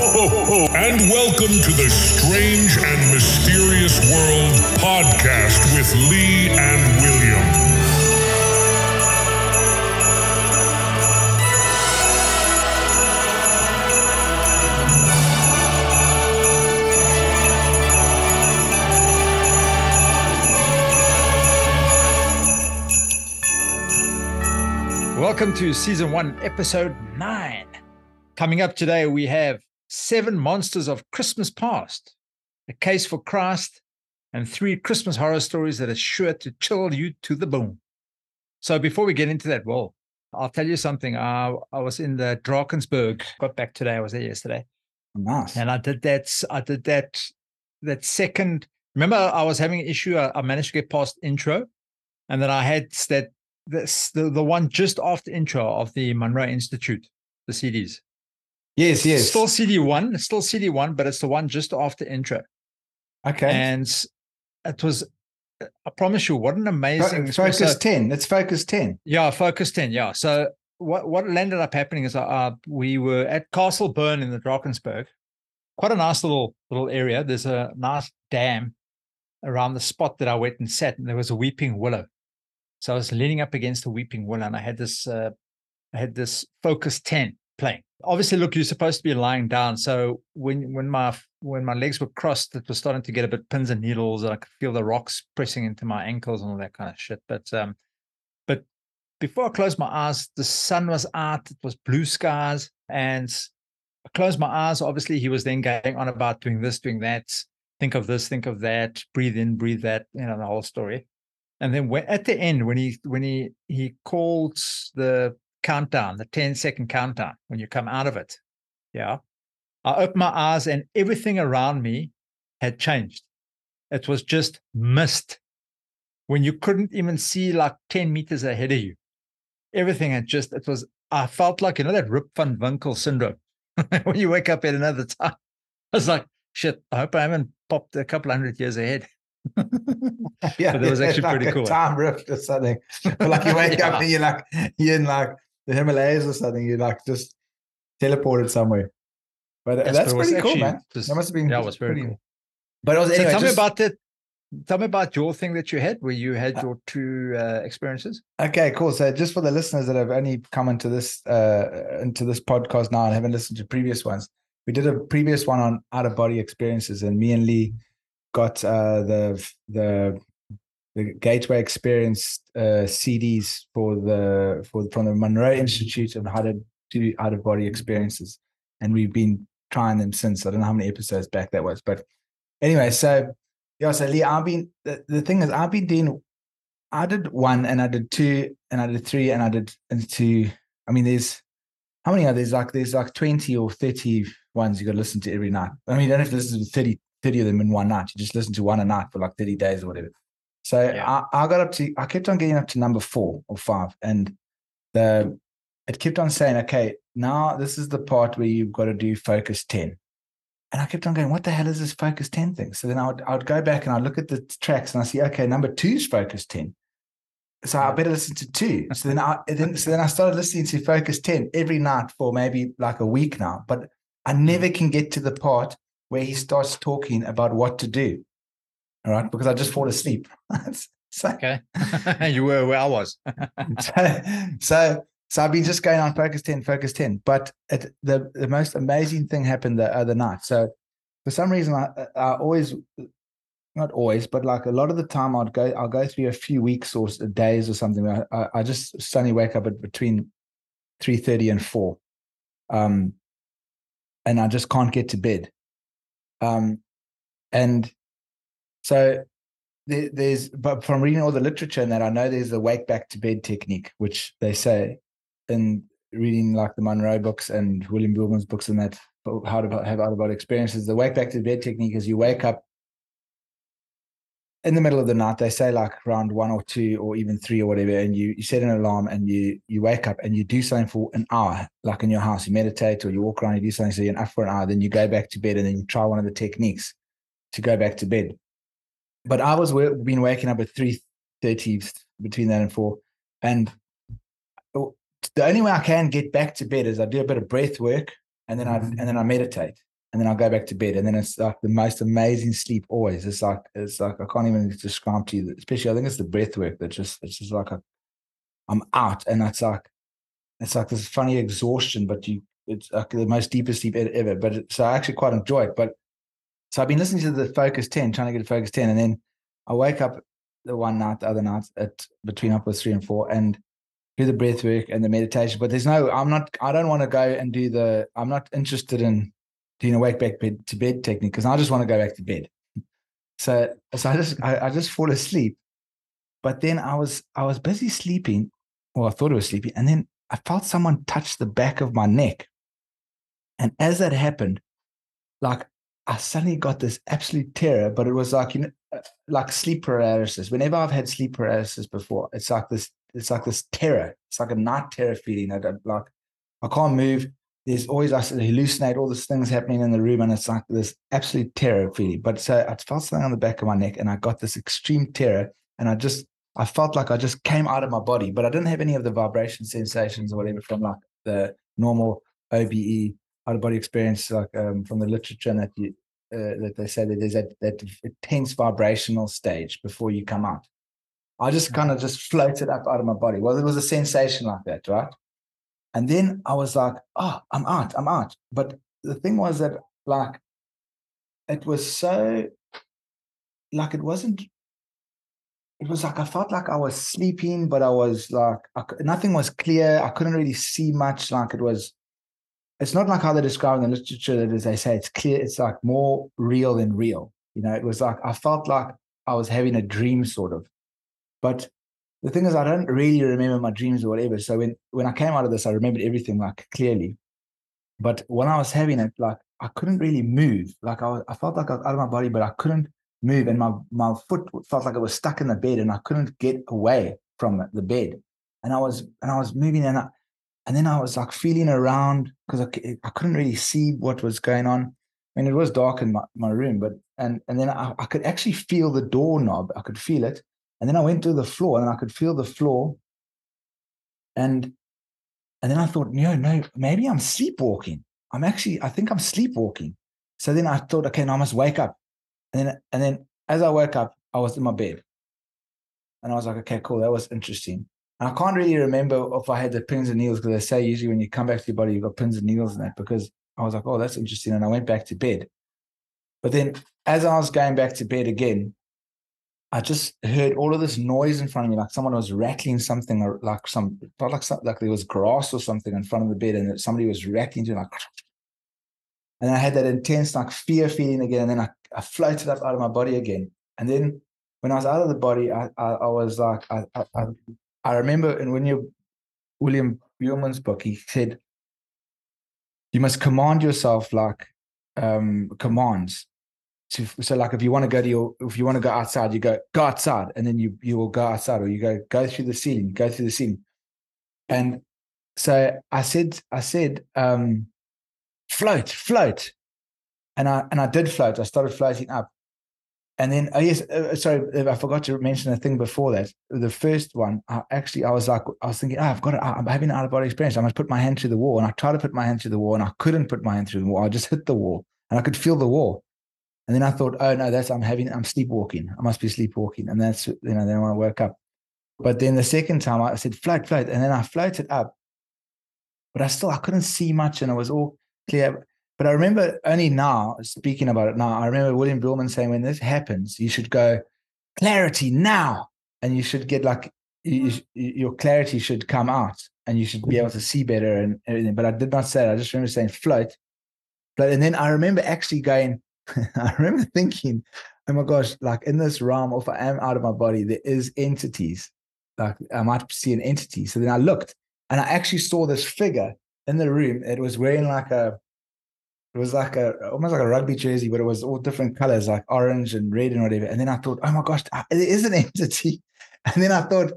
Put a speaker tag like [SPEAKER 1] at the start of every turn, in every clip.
[SPEAKER 1] And welcome to the Strange and Mysterious World podcast with Lee and William.
[SPEAKER 2] Welcome to season one, episode nine. Coming up today, we have seven monsters of Christmas past, a case for Christ, and three Christmas horror stories that are sure to chill you to the bone. So before we get into that, well, I'll tell you something. I, I was in the Drakensberg, got back today. I was there yesterday.
[SPEAKER 3] Nice.
[SPEAKER 2] And I did that. I did that. That second. Remember, I was having an issue. I, I managed to get past intro, and then I had that this the, the one just after intro of the Monroe Institute, the CDs.
[SPEAKER 3] Yes, yes.
[SPEAKER 2] Still CD one, still CD one, but it's the one just after intro.
[SPEAKER 3] okay.
[SPEAKER 2] And it was, I promise you, what an amazing
[SPEAKER 3] focus
[SPEAKER 2] so-
[SPEAKER 3] 10. Let's focus 10.
[SPEAKER 2] Yeah, focus 10. Yeah. So what, what ended up happening is uh, we were at Castle Burn in the Drakensberg, quite a nice little little area. There's a nice dam around the spot that I went and sat, and there was a weeping willow. So I was leaning up against the weeping willow, and I had this uh, I had this Focus 10 playing. Obviously, look, you're supposed to be lying down. So when when my when my legs were crossed, it was starting to get a bit pins and needles, and I could feel the rocks pressing into my ankles and all that kind of shit. But um, but before I closed my eyes, the sun was out. It was blue skies, and I closed my eyes. Obviously, he was then going on about doing this, doing that. Think of this, think of that. Breathe in, breathe that. You know the whole story. And then when, at the end, when he when he he called the countdown, the 10 second countdown, when you come out of it, yeah, I opened my eyes and everything around me had changed. It was just mist. When you couldn't even see like 10 meters ahead of you. Everything had just, it was, I felt like, you know, that Rip Van Winkle syndrome. when you wake up at another time. I was like, shit, I hope I haven't popped a couple hundred years ahead.
[SPEAKER 3] Yeah.
[SPEAKER 2] But that was actually pretty cool.
[SPEAKER 3] Time rift or something. Like you wake up and you're like, you're in like the Himalayas or something. You're like just teleported somewhere. But uh,
[SPEAKER 2] Yes,
[SPEAKER 3] that's
[SPEAKER 2] but
[SPEAKER 3] pretty cool,
[SPEAKER 2] actually
[SPEAKER 3] man.
[SPEAKER 2] just-
[SPEAKER 3] That must have been
[SPEAKER 2] yeah, it was very
[SPEAKER 3] pretty-
[SPEAKER 2] cool.
[SPEAKER 3] But it was
[SPEAKER 2] So
[SPEAKER 3] anyway,
[SPEAKER 2] tell me about that. Tell me about your thing that you had where you had
[SPEAKER 3] Uh,
[SPEAKER 2] your two uh, experiences.
[SPEAKER 3] Okay, cool. So just for the listeners that have only come into this uh into this podcast now and haven't listened to previous ones, we did a previous one on out of body experiences, and me and Lee got uh the the the Gateway Experience uh CDs for the for from the Monroe Institute of how to do out of body experiences, and we've been trying them since. I don't know how many episodes back that was, but anyway, so yeah, so Lee, I've been the, the thing is I've been doing I did one and I did two and I did three and I did and two. I mean, there's how many are there's like there's like 20 or 30 ones you got to listen to every night. I mean, you don't have to listen to 30, 30 of them in one night. You just listen to one a night for like 30 days or whatever. So
[SPEAKER 2] Yeah.
[SPEAKER 3] I, I got up to I kept on getting up to number four or five. And the it kept on saying, okay, now this is the part where you've got to do focus 10. And I kept on going, what the hell is this focus 10 thing? So then I would, I would go back and I'd look at the tracks and I see, okay, number two is focus 10. So I better listen to two. So then I then so then I started listening to Focus 10 every night for maybe like a week now. But I mm. never can get to the part where he starts talking about what to do. All right, because I just fall asleep. so,
[SPEAKER 2] Okay. you were where I was.
[SPEAKER 3] so, so, so I've been just going on focus 10, focus 10. But it, the, the most amazing thing happened the other night. So for some reason, I, I always, not always, but like a lot of the time I'd go, I'll go through a few weeks or days or something. I, I, I just suddenly wake up at between 3.30 and 4. Um, and I just can't get to bed. Um, and so there, there's but from reading all the literature and that I know there's the wake back to bed technique, which they say in reading like the Monroe books and William Buhlman's books and that how to have out of body experiences. The wake back to bed technique is you wake up in the middle of the night. They say like around one or two or even three or whatever, and you you set an alarm and you you wake up and you do something for an hour, like in your house. You meditate or you walk around, you do something, so you're up for an hour, then you go back to bed and then you try one of the techniques to go back to bed. But I was wa- been waking up at three thirty between that and four, and the only way I can get back to bed is I do a bit of breath work and then I mm-hmm. and then I meditate. and then I'll go back to bed. And then it's like the most amazing sleep always. It's like it's like I can't even describe to you. Especially I think it's the breath work that just it's just like a, I'm out, and it's like it's like this funny exhaustion, but you it's like the most deepest sleep ever. But it, so I actually quite enjoy it. But so I've been listening to the Focus 10, trying to get a Focus 10, and then I wake up the one night, the other night at between up with three and four, and do the breath work and the meditation. But there's no, I'm not, I don't want to go and do the, I'm not interested in doing a wake back bed to bed technique because I just want to go back to bed. So, so I just, I, I just fall asleep. But then I was, I was busy sleeping, or I thought I was sleeping, and then I felt someone touch the back of my neck. And as that happened, like I suddenly got this absolute terror, but it was like, you know, uh, like sleep paralysis. Whenever I've had sleep paralysis before, it's like this, it's like this terror. It's like a night terror feeling. I don't like, I can't move. There's always I hallucinate all these things happening in the room, and it's like this absolute terror feeling. But so I felt something on the back of my neck, and I got this extreme terror, and I just I felt like I just came out of my body, but I didn't have any of the vibration sensations or whatever from like the normal OBE out of body experience, like um, from the literature and that you uh, that they say that there's that, that intense vibrational stage before you come out. I just kind of just floated up out of my body. Well, it was a sensation like that, right? And then I was like, oh, I'm out, I'm out. But the thing was that, like, it was so, like, it wasn't, it was like I felt like I was sleeping, but I was like, I, nothing was clear. I couldn't really see much. Like, it was, it's not like how they describe in the literature that as they say it's clear it's like more real than real. You know it was like i felt like i was having a dream sort of. But the thing is i don't really remember my dreams or whatever. So when when i came out of this i remembered everything like clearly. But when i was having it like i couldn't really move. Like i, was, I felt like i was out of my body but i couldn't move. And my my foot felt like it was stuck in the bed and i couldn't get away from the bed. And i was and i was moving and I, and then I was like feeling around because I, I couldn't really see what was going on. I mean, it was dark in my, my room, but and and then I, I could actually feel the doorknob. I could feel it. And then I went to the floor and I could feel the floor. And and then I thought, no, no, maybe I'm sleepwalking. I'm actually, I think I'm sleepwalking. So then I thought, okay, now I must wake up. And then and then as I woke up, I was in my bed. And I was like, okay, cool. That was interesting. And I can't really remember if I had the pins and needles because they say usually when you come back to your body, you've got pins and needles in that because I was like, oh, that's interesting. And I went back to bed. But then as I was going back to bed again, I just heard all of this noise in front of me, like someone was rattling something, or like some, felt like some, like there was grass or something in front of the bed, and somebody was rattling to like. And I had that intense like fear feeling again, and then I, I floated up out of my body again. And then when I was out of the body, I I, I was like I, I I remember and when you William Buhlman's book, he said you must command yourself like um, commands. To, so like if you want to go to your if you want to go outside, you go go outside, and then you you will go outside, or you go go through the ceiling, go through the ceiling. And so I said I said um, float, float, and I and I did float. I started floating up, and then, oh yes, uh, sorry, I forgot to mention a thing before that. The first one, I actually, I was like, I was thinking, oh, I've got it. I'm having an out of body experience. I must put my hand through the wall. And I tried to put my hand through the wall and I couldn't put my hand through the wall. I just hit the wall and I could feel the wall. And then I thought, oh no, that's, I'm having, I'm sleepwalking. I must be sleepwalking. And that's, you know, then I woke up. But then the second time I said, float, float. And then I floated up, but I still, I couldn't see much and it was all clear. But I remember only now, speaking about it now, I remember William Buhlman saying, when this happens, you should go, clarity now. And you should get like, you, hmm. your clarity should come out and you should be able to see better and everything. But I did not say it. I just remember saying float. But, and then I remember actually going, I remember thinking, oh my gosh, like in this realm, if I am out of my body, there is entities. Like I might see an entity. So then I looked and I actually saw this figure in the room. It was wearing like a, it was like a almost like a rugby jersey, but it was all different colors, like orange and red and whatever. And then I thought, oh my gosh, uh, it is an entity. And then I thought,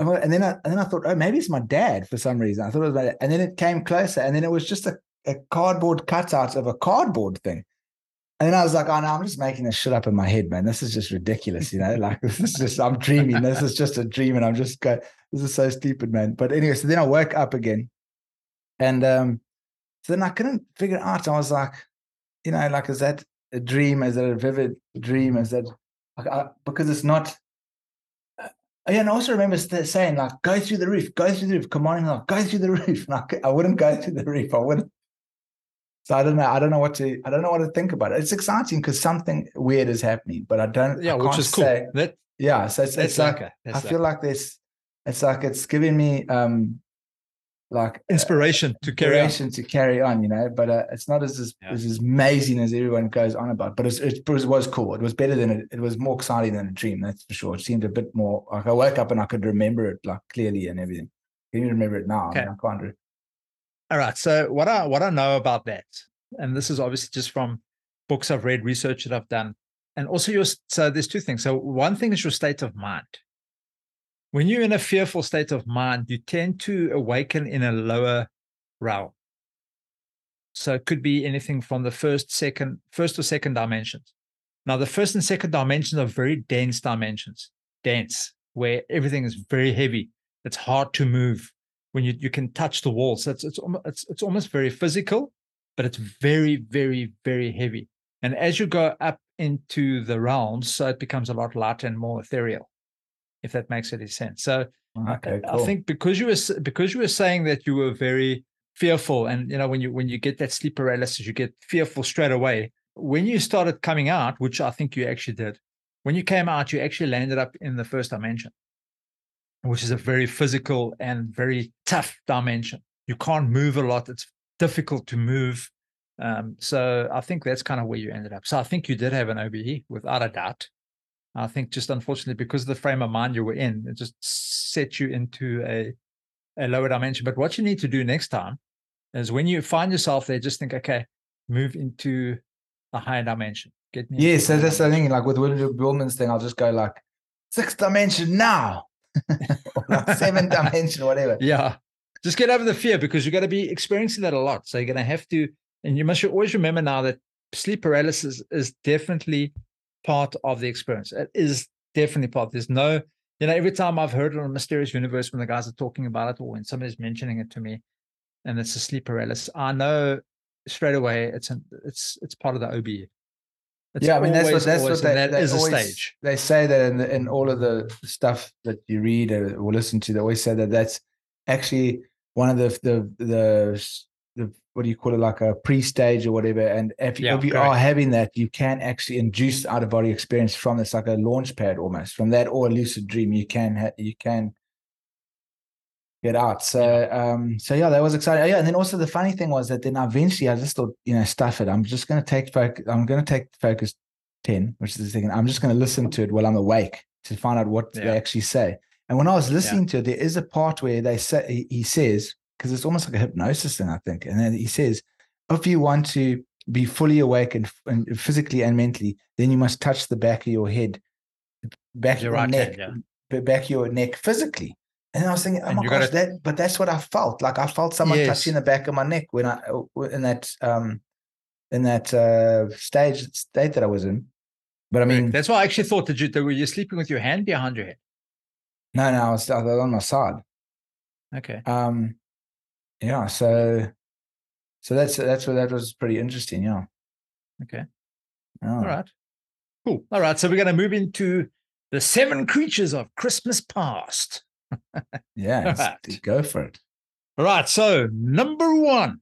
[SPEAKER 3] oh, and then I and then I thought, oh, maybe it's my dad for some reason. I thought it was my dad. And then it came closer, and then it was just a, a cardboard cutout of a cardboard thing. And then I was like, oh no, I'm just making this shit up in my head, man. This is just ridiculous, you know. Like this is just I'm dreaming. This is just a dream, and I'm just going, this is so stupid, man. But anyway, so then I woke up again, and um, so then I couldn't figure it out. I was like, you know, like, is that a dream? Is that a vivid dream? Is that like, I, because it's not. Uh, yeah, and I also remember st- saying like, "Go through the roof, go through the roof, come on, like, go through the roof." Like, I I wouldn't go through the roof. I wouldn't. So I don't know. I don't know what to. I don't know what to think about it. It's exciting because something weird is happening, but I don't.
[SPEAKER 2] Yeah,
[SPEAKER 3] I
[SPEAKER 2] which is cool.
[SPEAKER 3] say-
[SPEAKER 2] That
[SPEAKER 3] yeah, so it's, it's like
[SPEAKER 2] okay.
[SPEAKER 3] I feel like this. It's like it's giving me um, like
[SPEAKER 2] inspiration to carry on.
[SPEAKER 3] to carry on, you know. But uh, it's not as as,
[SPEAKER 2] Yeah.
[SPEAKER 3] as as amazing as everyone goes on about. But it's, it was was cool. It was better than it. It was more exciting than a dream. That's for sure. It seemed a bit more like I woke up and I could remember it like clearly and everything. Can you remember it now? I, mean,
[SPEAKER 2] Okay.
[SPEAKER 3] I can't. Re-
[SPEAKER 2] All right. So what I what I know about that, and this is obviously just from books I've read, research that I've done, and also your so there's two things. So one thing is your state of mind. When you're in a fearful state of mind, you tend to awaken in a lower realm. So it could be anything from the first, second, first or second dimensions. Now, the first and second dimensions are very dense dimensions, dense, where everything is very heavy. It's hard to move when you, you can touch the walls. So it's it's it's, it's almost very physical, but it's very, very, very heavy. And as you go up into the realms, so it becomes a lot lighter and more ethereal, if that makes any sense. So
[SPEAKER 3] okay,
[SPEAKER 2] I think because you were because you were saying that you were very fearful, and you know when you when you get that sleep paralysis, you get fearful straight away. When you started coming out, which I think you actually did, when you came out, you actually landed up in the first dimension, which is a very physical and very tough dimension. You can't move a lot; it's difficult to move. Um, so I think that's kind of where you ended up. So I think you did have an OBE without a doubt. I think just unfortunately because of the frame of mind you were in, it just set you into a a lower dimension. But what you need to do next time is when you find yourself there, just think, okay, move into a higher dimension. Get me.
[SPEAKER 3] Yeah, so that's the thing. Like with William Buhlman's thing, I'll just go like sixth dimension now, like seventh dimension, whatever.
[SPEAKER 2] Yeah. Just get over the fear because you're going to be experiencing that a lot. So you're going to have to, and you must always remember now that sleep paralysis is definitely part of the experience. It is definitely part. There's no, you know, every time I've heard it on Mysterious Universe when the guys are talking about it or when somebody's mentioning it to me and it's a sleep paralysis, I know straight away it's an, it's it's part of the OBE. It's
[SPEAKER 3] yeah, I mean that's what
[SPEAKER 2] always-
[SPEAKER 3] that's
[SPEAKER 2] always-
[SPEAKER 3] what they,
[SPEAKER 2] that
[SPEAKER 3] they
[SPEAKER 2] is a stage.
[SPEAKER 3] They say that in the, in all of the stuff that you read or, or listen to, they always say that that's actually one of the the the what do you call it like a pre-stage or whatever. And if, you
[SPEAKER 2] Yeah,
[SPEAKER 3] if you
[SPEAKER 2] correct.
[SPEAKER 3] are having that, you can actually induce out of body experience from this like a launch pad almost from that or a lucid dream. You can ha- you can get out. So um so yeah, that was exciting. Yeah, and then also the funny thing was that then eventually I just thought, you know, stuff it. I'm just gonna take focus I'm gonna take focus 10, which is the thing. I'm just gonna listen to it while I'm awake to find out what
[SPEAKER 2] Yeah.
[SPEAKER 3] they actually say. And when I was listening to it, there is a part where they say he, he says, because it's almost like a hypnosis thing, I think. And then he says, if you want to be fully awake and, and physically and mentally, then you must touch the back of your head, back
[SPEAKER 2] Your right
[SPEAKER 3] neck,
[SPEAKER 2] hand,
[SPEAKER 3] b- back of your neck physically. And I was thinking, oh
[SPEAKER 2] And
[SPEAKER 3] my gosh,
[SPEAKER 2] gotta-
[SPEAKER 3] that but that's what I felt. Like I felt someone
[SPEAKER 2] Yes.
[SPEAKER 3] touching the back of my neck when I in that um in that uh stage state that I was in. But I mean,
[SPEAKER 2] That's why I actually thought that you that were you sleeping with your hand behind your head.
[SPEAKER 3] no, no, I was, I was on my side.
[SPEAKER 2] Okay.
[SPEAKER 3] Um, yeah, so so that's that's where that was pretty interesting. Yeah.
[SPEAKER 2] Okay.
[SPEAKER 3] Oh,
[SPEAKER 2] All right. Cool. All right. So we're going to move into the seven creatures of Christmas past.
[SPEAKER 3] Yeah, let's go for it.
[SPEAKER 2] All right. So number one,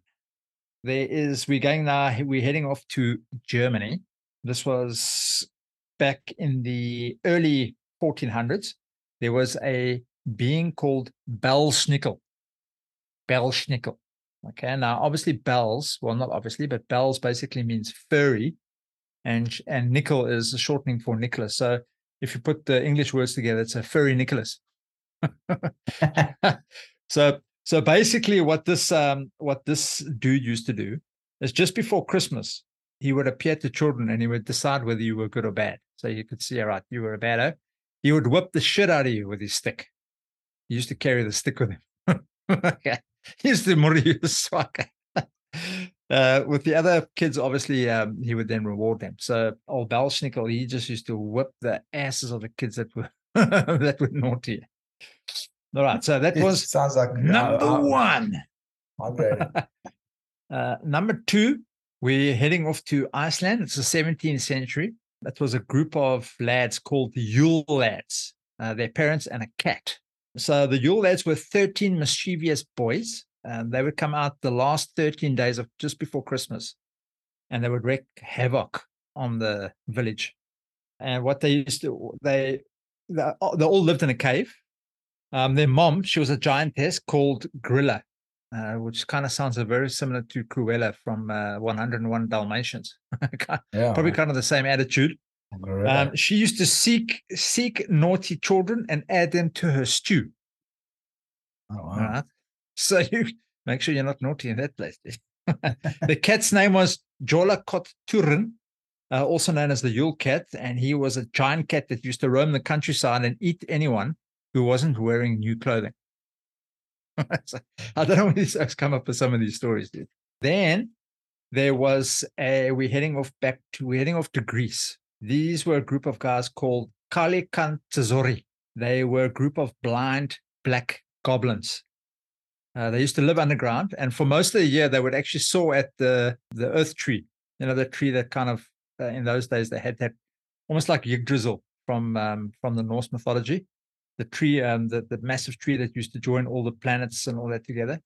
[SPEAKER 2] there is we're going now. We're heading off to Germany. This was back in the early 1400s. There was a being called Bell Bellschnickel. Bellschnickel. Okay. Now, obviously, bells. Well, not obviously, but bells basically means furry, and and nickel is a shortening for Nicholas. So if you put the English words together, it's a furry Nicholas. so so basically what this um what this dude used to do is just before christmas he would appear to children and he would decide whether you were good or bad so you could see all right you were a bad he would whip the shit out of you with his stick he used to carry the stick with him okay he used to more swak uh, with the other kids, obviously, um, he would then reward them. So, old Belschnickel, he just used to whip the asses of the kids that were that were naughty. All right, so that
[SPEAKER 3] It
[SPEAKER 2] was
[SPEAKER 3] sounds like
[SPEAKER 2] number
[SPEAKER 3] uh, uh,
[SPEAKER 2] one.
[SPEAKER 3] Okay.
[SPEAKER 2] Uh, number two we're heading off to Iceland. It's the 17th century. That was a group of lads called the Yule lads, uh, their parents and a cat. So the Yule lads were 13 mischievous boys. And they would come out the last 13 days of just before Christmas and they would wreak havoc on the village. And what they used to, they, they, they all lived in a cave. Um, their mom, she was a giantess called Grilla, uh, which kind of sounds very similar to Cruella from uh, 101 Dalmatians. yeah, Probably kind of the same attitude. Um, she used to seek seek naughty children and add them to her stew.
[SPEAKER 3] Oh, wow.
[SPEAKER 2] So you make sure you're not naughty in that place. the cat's name was Jola Kot Turin, uh, also known as the Yule cat, and he was a giant cat that used to roam the countryside and eat anyone who wasn't wearing new clothing. so, I don't know where these folks come up with some of these stories, dude. Then there was a we're heading off back to we're heading off to Greece. These were a group of guys called Kallikantzaroi. They were a group of blind black goblins. Uh, they used to live underground, and for most of the year, they would actually saw at the the earth tree. You know, the tree that kind of uh, in those days they had that almost like Yggdrasil from um, from the Norse mythology. The tree, um, the the massive tree that used to join all the planets and all that together.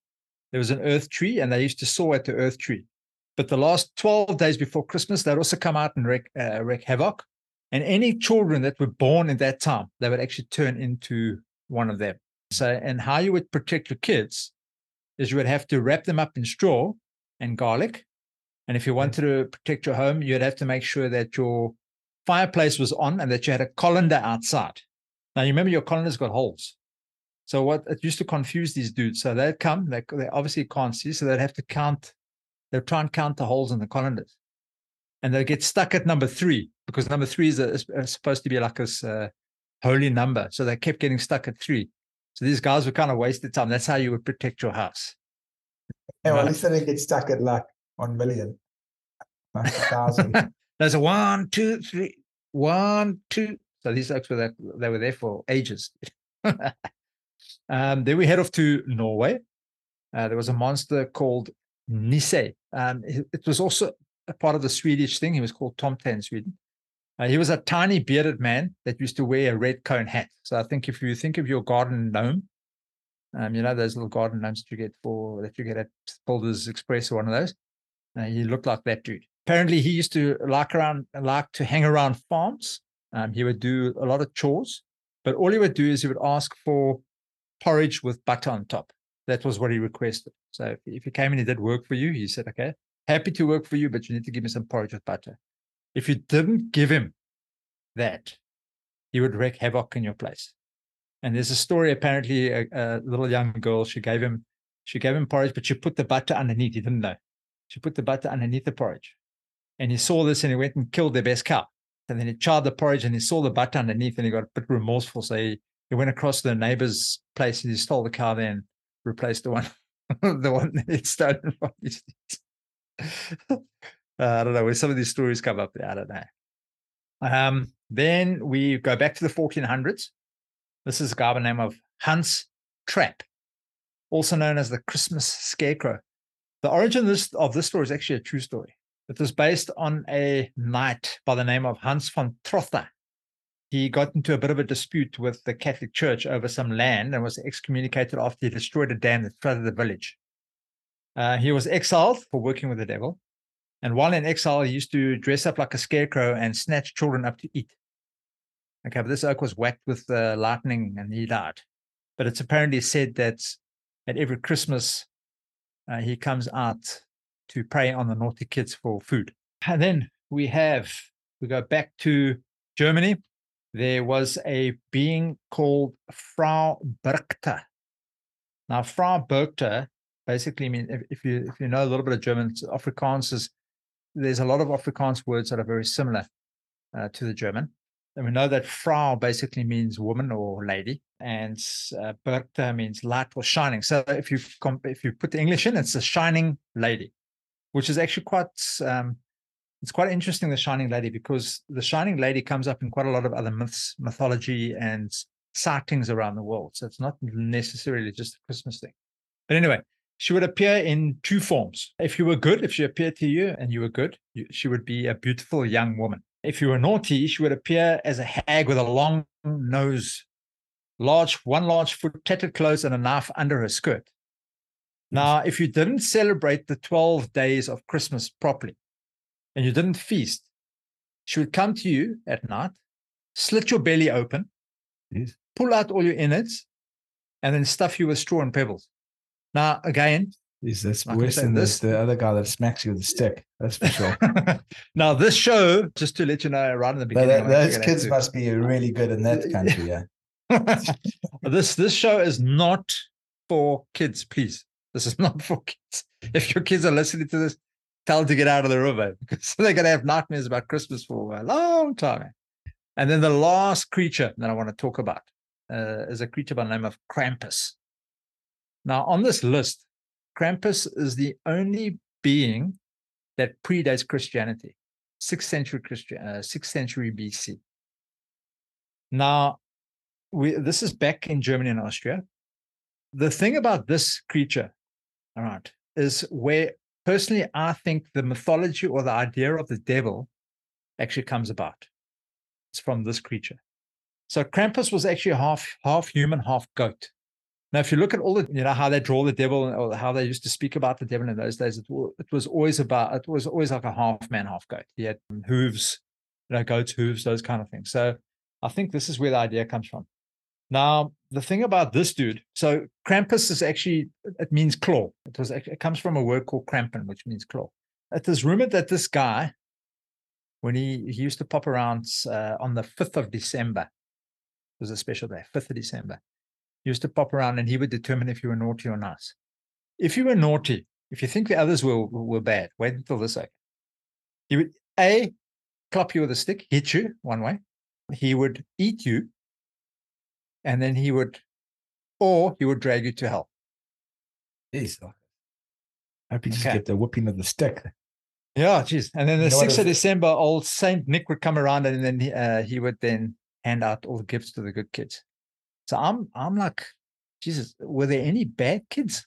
[SPEAKER 2] There was an earth tree, and they used to saw at the earth tree. But the last twelve days before Christmas, they'd also come out and wreak, uh, wreak havoc. And any children that were born in that time, they would actually turn into one of them. So, and how you would protect your kids is you would have to wrap them up in straw and garlic. And if you mm. wanted to protect your home, you'd have to make sure that your fireplace was on and that you had a colander outside. Now, you remember your colander's got holes. So what it used to confuse these dudes. So they'd come, they, they obviously can't see, so they'd have to count, they'd try and count the holes in the colanders. And they'd get stuck at number three because number three is, a, is supposed to be like this uh, holy number. So they kept getting stuck at three. So these guys were kind of wasted time. That's how you would protect your house.
[SPEAKER 3] Yeah, well, at least they didn't get stuck at like one million, like a thousand.
[SPEAKER 2] There's a one, two, three, one, two. So these folks were there, they were there for ages. um, then we head off to Norway. Uh, there was a monster called Nisse. Um, it, was also a part of the Swedish thing. He was called Tomte in Sweden. Uh, he was a tiny bearded man that used to wear a red cone hat. So I think if you think of your garden gnome, um, you know those little garden gnomes that you get for that you get at Builders Express or one of those. Uh, he looked like that dude. Apparently, he used to like around like to hang around farms. Um, he would do a lot of chores, but all he would do is he would ask for porridge with butter on top. That was what he requested. So if, if he came in and did work for you, he said, "Okay, happy to work for you, but you need to give me some porridge with butter." If you didn't give him that, he would wreak havoc in your place. And there's a story. Apparently, a, a, little young girl she gave him she gave him porridge, but she put the butter underneath. He didn't know. She put the butter underneath the porridge, and he saw this and he went and killed their best cow. And then he charred the porridge and he saw the butter underneath and he got a bit remorseful. So he, he went across to the neighbor's place and he stole the cow there and replaced the one the one that he'd stolen from uh, I don't know where some of these stories come up. I don't know. Um, then we go back to the 1400s. This is a guy by the name of Hans Trap, also known as the Christmas Scarecrow. The origin of this, of this story is actually a true story. It was based on a knight by the name of Hans von Trotha. He got into a bit of a dispute with the Catholic Church over some land and was excommunicated after he destroyed a dam that flooded the village. Uh, he was exiled for working with the devil and while in exile, he used to dress up like a scarecrow and snatch children up to eat. Okay, but this oak was whacked with uh, lightning and he died. But it's apparently said that at every Christmas, uh, he comes out to prey on the naughty kids for food. And then we have, we go back to Germany. There was a being called Frau Berchter. Now, Frau Berchter basically means if, if you if you know a little bit of German, Afrikaans is there's a lot of Afrikaans words that are very similar uh, to the German. And we know that Frau basically means woman or lady, and uh, Bertha means light or shining. So if you comp- if you put the English in, it's a shining lady, which is actually quite um, it's quite interesting. The shining lady because the shining lady comes up in quite a lot of other myths, mythology, and sightings around the world. So it's not necessarily just a Christmas thing. But anyway, she would appear in two forms. If you were good, if she appeared to you and you were good, you, she would be a beautiful young woman. If you were naughty, she would appear as a hag with a long nose, large, one large foot, tattered clothes, and a knife under her skirt. Now, if you didn't celebrate the 12 days of Christmas properly and you didn't feast, she would come to you at night, slit your belly open,
[SPEAKER 3] Yes.
[SPEAKER 2] pull out all your innards, and then stuff you with straw and pebbles. Now, again,
[SPEAKER 3] is that's
[SPEAKER 2] Like
[SPEAKER 3] worse than
[SPEAKER 2] this-
[SPEAKER 3] this, the other guy that smacks you with a stick. That's for sure.
[SPEAKER 2] now this show, just to let you know, right in the beginning,
[SPEAKER 3] that- those kids
[SPEAKER 2] gonna
[SPEAKER 3] must be really good in that country. Yeah.
[SPEAKER 2] this this show is not for kids, please. This is not for kids. If your kids are listening to this, tell to get out of the river because they're gonna have nightmares about Christmas for a long time. And then the last creature that I want to talk about uh, is a creature by the name of Krampus. Now, on this list, Krampus is the only being that predates Christianity, sixth century Christian, uh, sixth century BC. Now, we this is back in Germany and Austria. The thing about this creature, all right, is where personally I think the mythology or the idea of the devil actually comes about. It's from this creature. So Krampus was actually half half human, half goat. Now, if you look at all the, you know, how they draw the devil or how they used to speak about the devil in those days, it, it was always about, it was always like a half man, half goat. He had hooves, you know, goat's hooves, those kind of things. So I think this is where the idea comes from. Now, the thing about this dude, so Krampus is actually, it means claw. It was, it comes from a word called Krampen, which means claw. It is rumored that this guy, when he, he used to pop around uh, on the 5th of December, it was a special day, 5th of December he used to pop around and he would determine if you were naughty or nice. If you were naughty, if you think the others were were bad, wait until this second. He would A clap you with a stick, hit you one way. He would eat you, and then he would, or he would drag you to hell.
[SPEAKER 3] Jeez. I hope you just
[SPEAKER 2] Okay.
[SPEAKER 3] get the whipping of the stick.
[SPEAKER 2] Yeah, geez. And then the
[SPEAKER 3] You know what
[SPEAKER 2] 6th of December, old Saint Nick would come around and then he, uh, he would then hand out all the gifts to the good kids. So I'm I'm like, Jesus, were there any bad kids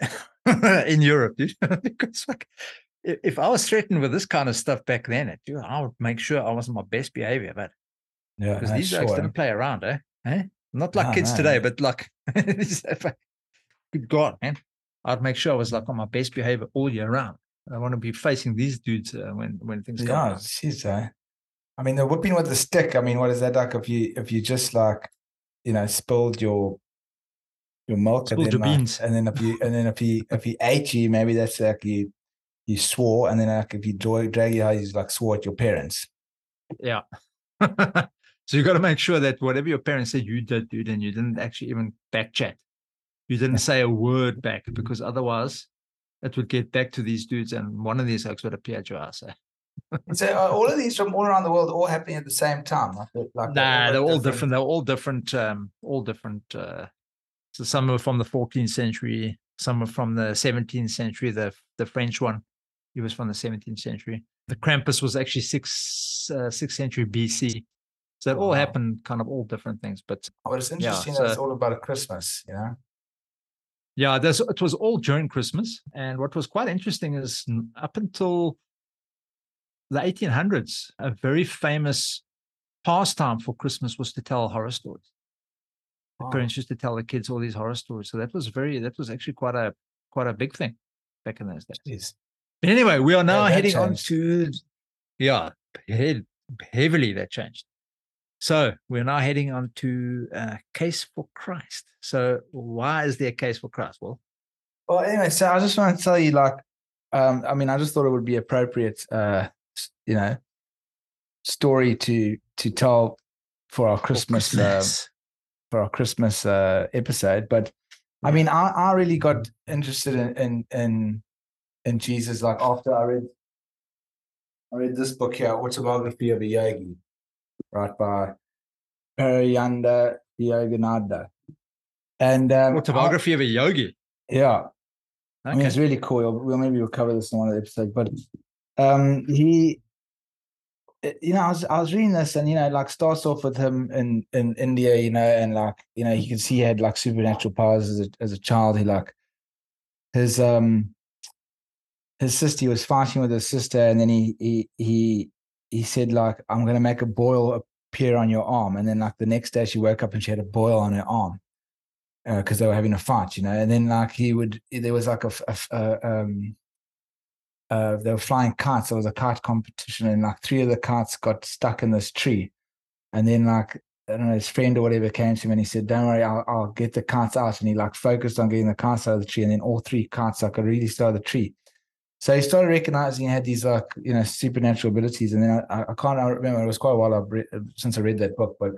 [SPEAKER 2] in Europe, dude? because like if, I was threatened with this kind of stuff back then, dude, I would make sure I was on my best behavior, but
[SPEAKER 3] Yeah.
[SPEAKER 2] because these guys
[SPEAKER 3] sure.
[SPEAKER 2] didn't play around, eh? eh? Not like
[SPEAKER 3] No,
[SPEAKER 2] kids
[SPEAKER 3] no,
[SPEAKER 2] today, but like good God, man. I'd make sure I was like on my best behavior all year round. I want to be facing these dudes uh, when when things go
[SPEAKER 3] Yeah,
[SPEAKER 2] wrong.
[SPEAKER 3] jeez, eh? I mean, the whipping with the stick. I mean, what is that like? If you if you just like, you know, spilled your your milk, and
[SPEAKER 2] Spilled
[SPEAKER 3] then
[SPEAKER 2] your
[SPEAKER 3] like-
[SPEAKER 2] beans.
[SPEAKER 3] and then if you and then if he if he ate you, maybe that's like you you swore, and then like if you drag, drag you, how you like swore at your parents.
[SPEAKER 2] Yeah. so you got to make sure that whatever your parents said you did, dude, and you didn't actually even back chat. You didn't say a word back because otherwise it would get back to these dudes and one of these folks would appear at your ass. eh?
[SPEAKER 3] So are all of these from all around the world all happening at the same time. Like, they're- like
[SPEAKER 2] Nah, they're all
[SPEAKER 3] at
[SPEAKER 2] different. They're all different. Um, all different. Uh, so some are from the 14th century. Some are from the 17th century. The the French one, he was from the 17th century. The Krampus was actually six uh, sixth century BC. So it all happened kind of all different things. But oh,
[SPEAKER 3] But it's
[SPEAKER 2] Yeah,
[SPEAKER 3] interesting that it's all about Christmas, you know.
[SPEAKER 2] yeah, there's, it was all during Christmas. And what was quite interesting is up until the 1800s, a very famous pastime for Christmas was to tell horror stories. the
[SPEAKER 3] Wow.
[SPEAKER 2] parents used to tell the kids all these horror stories. So that was very that was actually quite a quite a big thing back in those days.
[SPEAKER 3] Jeez.
[SPEAKER 2] But anyway, we are now
[SPEAKER 3] that
[SPEAKER 2] heading on to yeah, he- heavily that changed. So we're now heading on to uh, case for Christ. So why is there a case for Christ? Well,
[SPEAKER 3] Well, anyway, so I just want to tell you, like, um, I mean, I just thought it would be appropriate, uh, you know, story to to tell for our
[SPEAKER 2] for
[SPEAKER 3] Christmas, uh, for our Christmas uh, episode. But I mean, I, I really got interested in, in in in Jesus like after I read I read this book here, Autobiography of a Yogi, right by Paramahansa Yogananda. And um, I-
[SPEAKER 2] of a yogi.
[SPEAKER 3] yeah, I mean, it's really cool. We'll maybe we'll cover this in one of the episodes. But um, he, eh, you know, I was I was reading this, and you know, like starts off with him in in India, you know, and like you know, you can see he had like supernatural powers as a as a child. He like his um his sister he was fighting with his sister and then he he he he said like i'm going to make a boil appear on your arm and then like the next day she woke up and she had a boil on her arm because uh, they were having a fight you know and then like he would there was like a, a, a um uh, they were flying kites. There was a kite competition, and like three of the kites got stuck in this tree. And then like I don't know, his friend or whatever came to him and he said, "Don't worry, I'll, I'll get the kites out." And he like focused on getting the kites out of the tree, and then all three kites like really started the tree. So he started recognizing he had these like you know supernatural abilities, and then I, I can't I remember it was quite a while read, since I read that book, but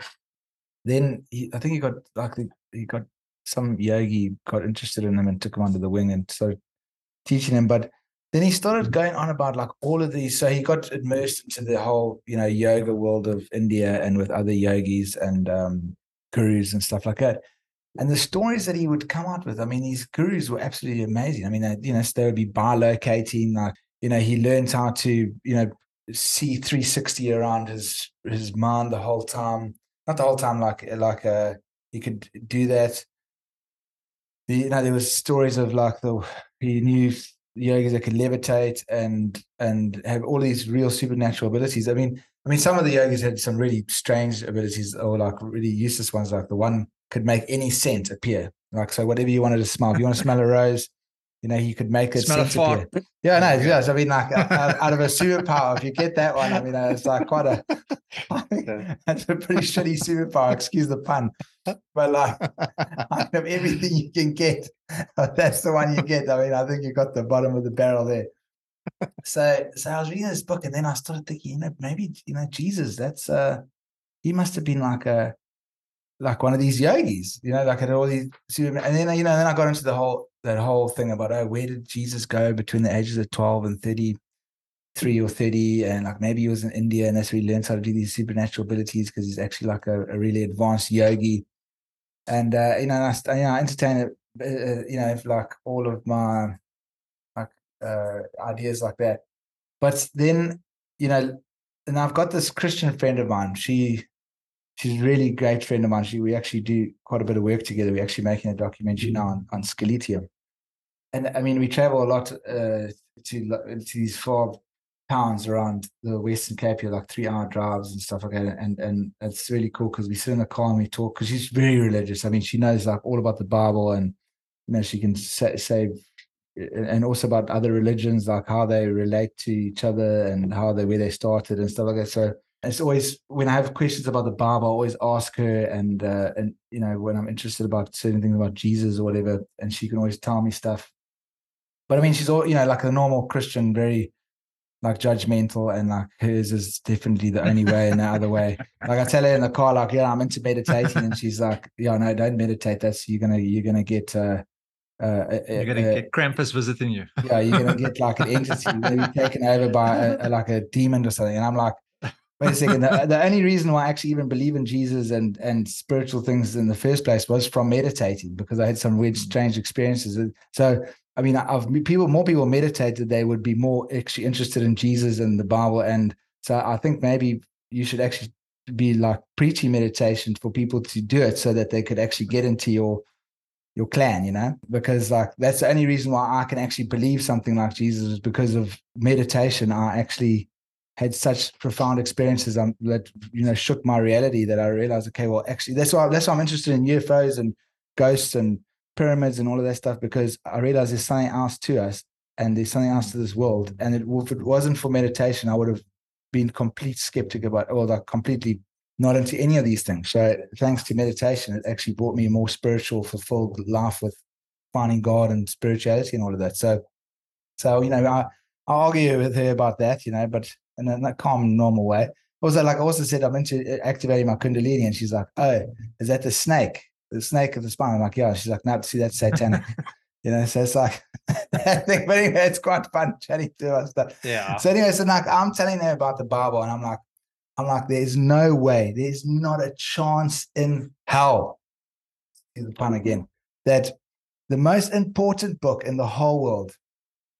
[SPEAKER 3] then he, I think he got like he got some yogi got interested in him and took him under the wing and started teaching him. But then he started going on about like all of these. So he got immersed into the whole, you know, yoga world of India and with other yogis and um, gurus and stuff like that. And the stories that he would come out with, I mean, these gurus were absolutely amazing. I mean, they, you know, they would be bilocating, like, you know, he learned how to, you know, see 360 around his his mind the whole time. Not the whole time, like like uh he could do that. The, you know, there was stories of like the he knew yogis that could levitate and and have all these real supernatural abilities. I mean, I mean, some of the yogis had some really strange abilities, or like really useless ones. Like the one could make any scent appear. Like so, whatever you wanted to smell. If you want to smell a rose, you know, you could make it
[SPEAKER 2] smell
[SPEAKER 3] scent appear. Yeah, no, does. I mean, like out, out of a superpower, if you get that one, I mean, it's like quite a. that's a pretty shitty superpower. Excuse the pun, but like out of everything you can get, that's the one you get. I mean, I think you got the bottom of the barrel there. So, so I was reading this book, and then I started thinking, you know, maybe you know, Jesus, that's uh, he must have been like a like one of these yogis, you know, like had all these, and then you know, then I got into the whole that whole thing about oh, where did Jesus go between the ages of twelve and thirty-three or thirty, and like maybe he was in India, and that's where he learned how to do these supernatural abilities because he's actually like a, a, really advanced yogi, and uh, you know, I, you know, I entertain it, uh, uh, you know, like all of my like uh, ideas like that, but then you know, and I've got this Christian friend of mine, she she's a really great friend of mine. She, we actually do quite a bit of work together. We're actually making a documentary now on, on Sceletium. And I mean, we travel a lot uh, to, to these far towns around the Western Cape here, like three hour drives and stuff like that. And and it's really cool because we sit in the car and we talk because she's very religious. I mean, she knows like all about the Bible and you know she can say, say and also about other religions, like how they relate to each other and how they where they started and stuff like that. So it's always when I have questions about the Bible, I always ask her, and uh, and you know when I'm interested about certain things about Jesus or whatever, and she can always tell me stuff. But I mean, she's all you know, like a normal Christian, very like judgmental, and like hers is definitely the only way and the other way. Like I tell her in the car, like yeah, I'm into meditating, and she's like, yeah, no, don't meditate. That's you're gonna you're gonna get. uh uh,
[SPEAKER 2] you're gonna uh, get Krampus visiting you.
[SPEAKER 3] yeah, you're gonna get like an entity maybe taken over by a, a, like a demon or something. And I'm like, Wait a second. The, the, only reason why I actually even believe in Jesus and and spiritual things in the first place was from meditating because I had some weird, mm. strange experiences. So, I mean, I've people more people meditated, they would be more actually interested in Jesus and the Bible. And so, I think maybe you should actually be like preaching meditation for people to do it so that they could actually get into your your clan, you know, because like that's the only reason why I can actually believe something like Jesus is because of meditation. I actually had such profound experiences um, that you know shook my reality that I realized, okay, well, actually, that's why that's why I'm interested in UFOs and ghosts and pyramids and all of that stuff because I realized there's something else to us and there's something else to this world. And it, if it wasn't for meditation, I would have been complete skeptic about, or like completely not into any of these things. So thanks to meditation, it actually brought me a more spiritual, fulfilled life with finding God and spirituality and all of that. So, so you know, I I argue with her about that, you know, but in a, calm, normal way. Also, like I also said, I'm into activating my Kundalini, and she's like, "Oh, is that the snake? The snake of the spine?" I'm like, "Yeah." She's like, "No, see, that's satanic." you know, so it's like that thing. But anyway, it's quite fun chatting to us.
[SPEAKER 2] Yeah.
[SPEAKER 3] So anyway, so like I'm telling her about the Bible, and I'm like, I'm like, there's no way, there's not a chance in hell. Here's the pun again. That the most important book in the whole world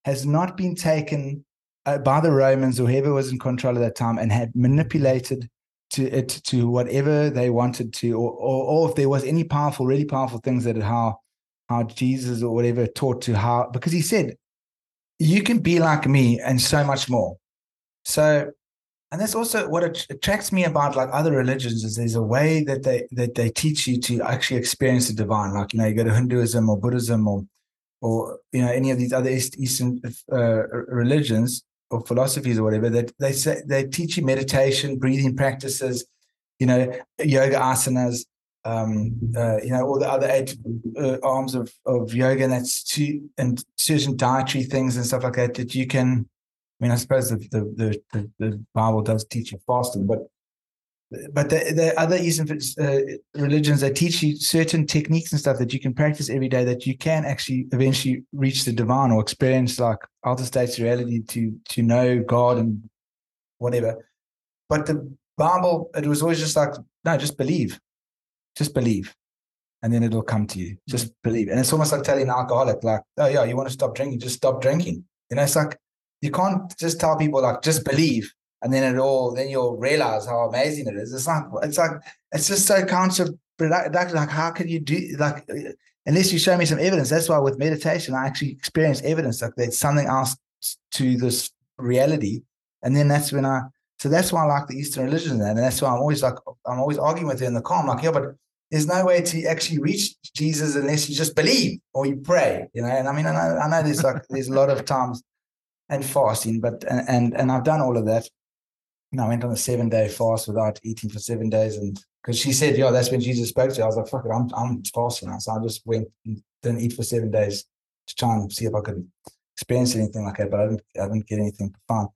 [SPEAKER 3] has not been taken by the Romans or whoever was in control at that time and had manipulated to it to whatever they wanted to, or, or, or if there was any powerful, really powerful things that how how how Jesus or whatever taught to how because he said you can be like me and so much more. So and that's also what attracts me about like other religions is there's a way that they that they teach you to actually experience the divine like you know you go to hinduism or buddhism or or you know any of these other East, eastern uh, religions or philosophies or whatever that they say they teach you meditation breathing practices you know yoga asanas um, uh, you know all the other eight uh, arms of of yoga and that's and certain dietary things and stuff like that that you can I mean, I suppose the the the, the Bible does teach you fasting, but but the, the other Eastern uh, religions they teach you certain techniques and stuff that you can practice every day that you can actually eventually reach the divine or experience like alter states of reality to to know God and whatever. But the Bible, it was always just like no, just believe, just believe, and then it'll come to you. Just believe, and it's almost like telling an alcoholic, like, oh yeah, you want to stop drinking, just stop drinking. You know, it's like you can't just tell people like just believe and then it all then you'll realize how amazing it is. It's like it's like it's just so counterproductive. Like how can you do like unless you show me some evidence? That's why with meditation I actually experience evidence like there's something else to this reality, and then that's when I. So that's why I like the Eastern religion, and that's why I'm always like I'm always arguing with her in the car. I'm like, yeah, but there's no way to actually reach Jesus unless you just believe or you pray, you know. And I mean, I know, I know there's like there's a lot of times and fasting. But and and, and I've done all of that. And I went on a seven day fast without eating for seven days, and because she said, "Yeah, that's when Jesus spoke to." you. I was like, "Fuck it, I'm I'm fasting now." So I just went and didn't eat for seven days to try and see if I could experience anything like that. But I didn't I didn't get anything fun.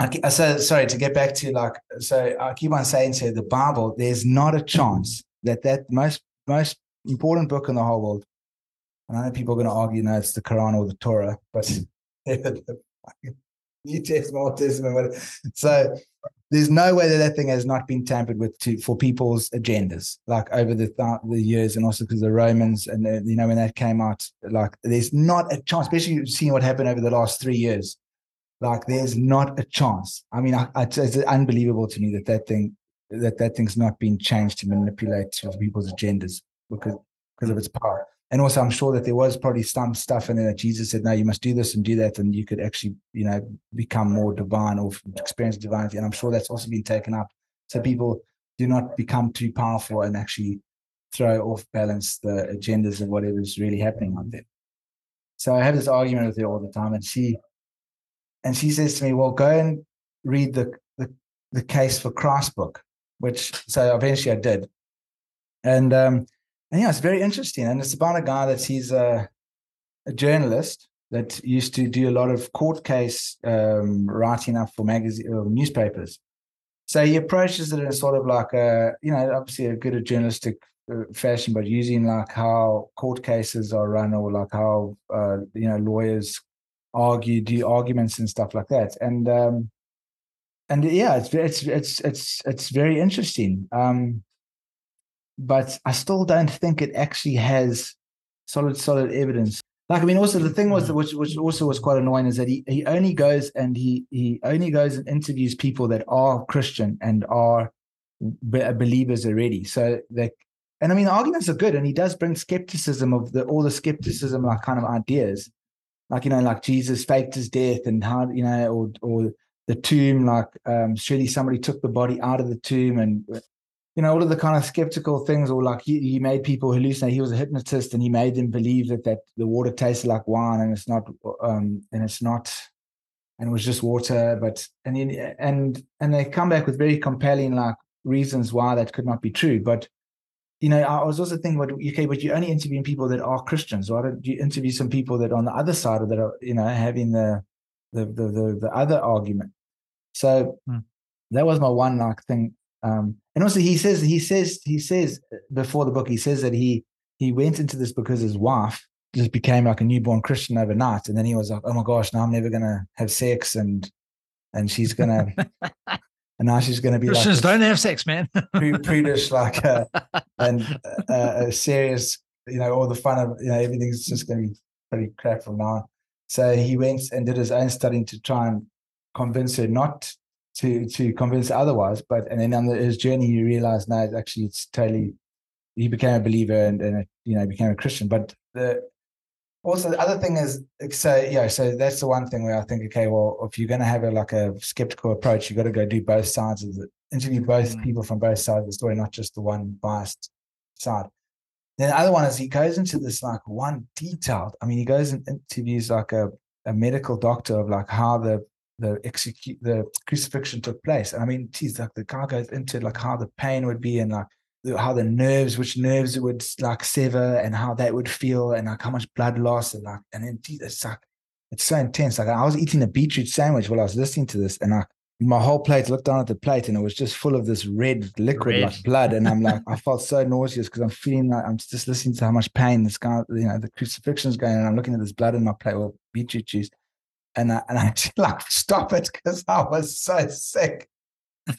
[SPEAKER 3] I, uh, so sorry to get back to like so I keep on saying to the Bible, there's not a chance that that most most important book in the whole world. And I know people are going to argue, no, it's the Quran or the Torah, but New Testament, Old Testament. So there's no way that that thing has not been tampered with to for people's agendas, like over the th- the years, and also because the Romans and the, you know when that came out, like there's not a chance, especially seeing what happened over the last three years. Like there's not a chance. I mean, I, I, it's unbelievable to me that that thing that that thing's not been changed to manipulate people's agendas because because of its power and also I'm sure that there was probably some stuff in there that Jesus said, no, you must do this and do that, and you could actually, you know, become more divine or experience divinity. And I'm sure that's also been taken up. So people do not become too powerful and actually throw off balance the agendas of whatever is really happening on there. So I have this argument with her all the time, and she and she says to me, Well, go and read the the, the case for Christ book, which so eventually I did. And um and yeah, it's very interesting. And it's about a guy that he's a, a journalist that used to do a lot of court case um, writing up for magazine or uh, newspapers. So he approaches it in sort of like a, you know, obviously a good journalistic uh, fashion, but using like how court cases are run or like how, uh, you know, lawyers argue, do arguments and stuff like that. And, um, and yeah, it's, it's, it's, it's, it's very interesting. Um, but I still don't think it actually has solid, solid evidence. Like, I mean, also the thing was, mm. which which also was quite annoying, is that he he only goes and he he only goes and interviews people that are Christian and are be- believers already. So that, and I mean, the arguments are good, and he does bring skepticism of the all the skepticism, like kind of ideas, like you know, like Jesus faked his death and how you know, or or the tomb, like um, surely somebody took the body out of the tomb and you know, all of the kind of skeptical things, or like he, he made people hallucinate. He was a hypnotist, and he made them believe that that the water tasted like wine, and it's not, um, and it's not, and it was just water. But and and and they come back with very compelling like reasons why that could not be true. But you know, I was also thinking, about okay, but you're only interviewing people that are Christians. Why don't you interview some people that are on the other side of that are, you know, having the the the the, the other argument? So hmm. that was my one like thing um, and also he says he says he says before the book he says that he he went into this because his wife just became like a newborn Christian overnight, and then he was like, oh my gosh, now I'm never gonna have sex, and and she's gonna. and now she's going to be
[SPEAKER 2] Christians like don't have sex, man.
[SPEAKER 3] prudish, like a, and a, a serious, you know, all the fun of you know everything's just going to be pretty crap from now. On. So he went and did his own studying to try and convince her not to to convince otherwise. But and then on the, his journey, he realized no, it's actually it's totally. He became a believer and, and you know became a Christian. But the also the other thing is so yeah so that's the one thing where i think okay well if you're going to have a like a skeptical approach you got to go do both sides of the interview both
[SPEAKER 2] Mm.
[SPEAKER 3] people from both sides of the story not just the one biased side then the other one is he goes into this like one detailed i mean he goes and interviews like a, a medical doctor of like how the the execute the crucifixion took place and i mean geez like the guy goes into like how the pain would be and like the- how the nerves, which nerves it would like sever, and how that would feel, and like how much blood loss, and like, and then geez, it's like it's so intense. Like I was eating a beetroot sandwich while I was listening to this, and I my whole plate looked down at the plate, and it was just full of this red liquid
[SPEAKER 2] Red.
[SPEAKER 3] like blood, and I'm like, I felt so nauseous because I'm feeling like I'm just listening to how much pain this guy, you know, the crucifixion's going, and I'm looking at this blood in my plate with beetroot juice, and I, and I had like stop it because I was so sick.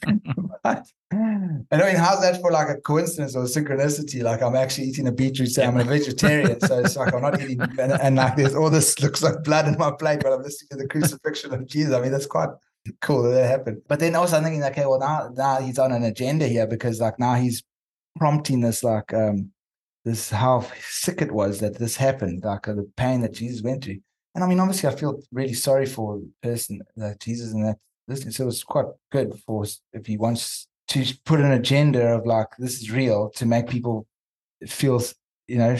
[SPEAKER 3] But- and I mean, how's that for like a coincidence or synchronicity? Like I'm actually eating a beetroot sandwich. I'm a vegetarian, so it's like I'm not eating, and, and like there's all this looks like blood in my plate, but I'm listening to the crucifixion of Jesus. I mean, that's quite cool that that happened. But then also I'm thinking, okay, well now now he's on an agenda here because like now he's prompting this like um this how sick it was that this happened, like uh, the pain that Jesus went through. And I mean, obviously, I feel really sorry for the person that Jesus and that listening. So it's quite good for if he wants to put an agenda of like this is real to make people feel, you know,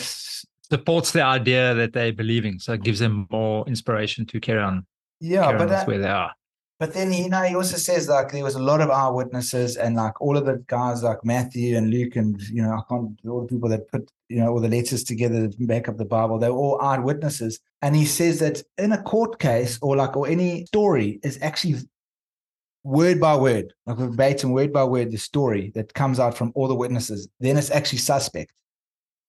[SPEAKER 2] Supports the idea that they're believing. So it gives them more inspiration to carry on,
[SPEAKER 3] yeah.
[SPEAKER 2] carry
[SPEAKER 3] But
[SPEAKER 2] on
[SPEAKER 3] that,
[SPEAKER 2] where they are.
[SPEAKER 3] But then you know he also says like there was a lot of eyewitnesses and like all of the guys like Matthew and Luke and you know I can't all the people that put you know all the letters together to back up the Bible they were all eyewitnesses. And he says that in a court case or like or any story is actually word by word like verbatim word by word the story that comes out from all the witnesses then it's actually suspect.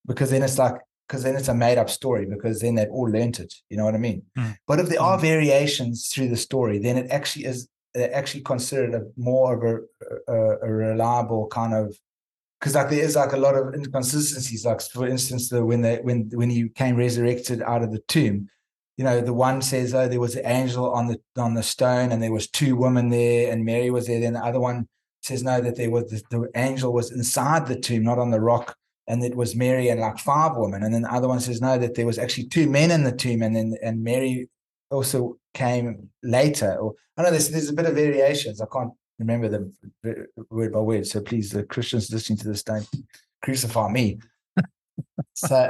[SPEAKER 3] Because then it's like because then it's a made up story because then they've all learnt it you know what I mean
[SPEAKER 2] Mm.
[SPEAKER 3] but if there are variations through the story, then it actually is actually considered a more of a, a, a reliable kind of because like there is like a lot of inconsistencies. Like for instance, the when they when when he came resurrected out of the tomb, you know, the one says, "Oh, there was an angel on the on the stone, and there was two women there, and Mary was there." Then the other one says, "No, that there was the, the angel was inside the tomb, not on the rock." And it was Mary and like five women. And then the other one says, no, that there was actually two men in the tomb. And then and Mary also came later. Or I know there's there's a bit of variations. I can't remember them word by word. So please, the Christians listening to this, don't crucify me. so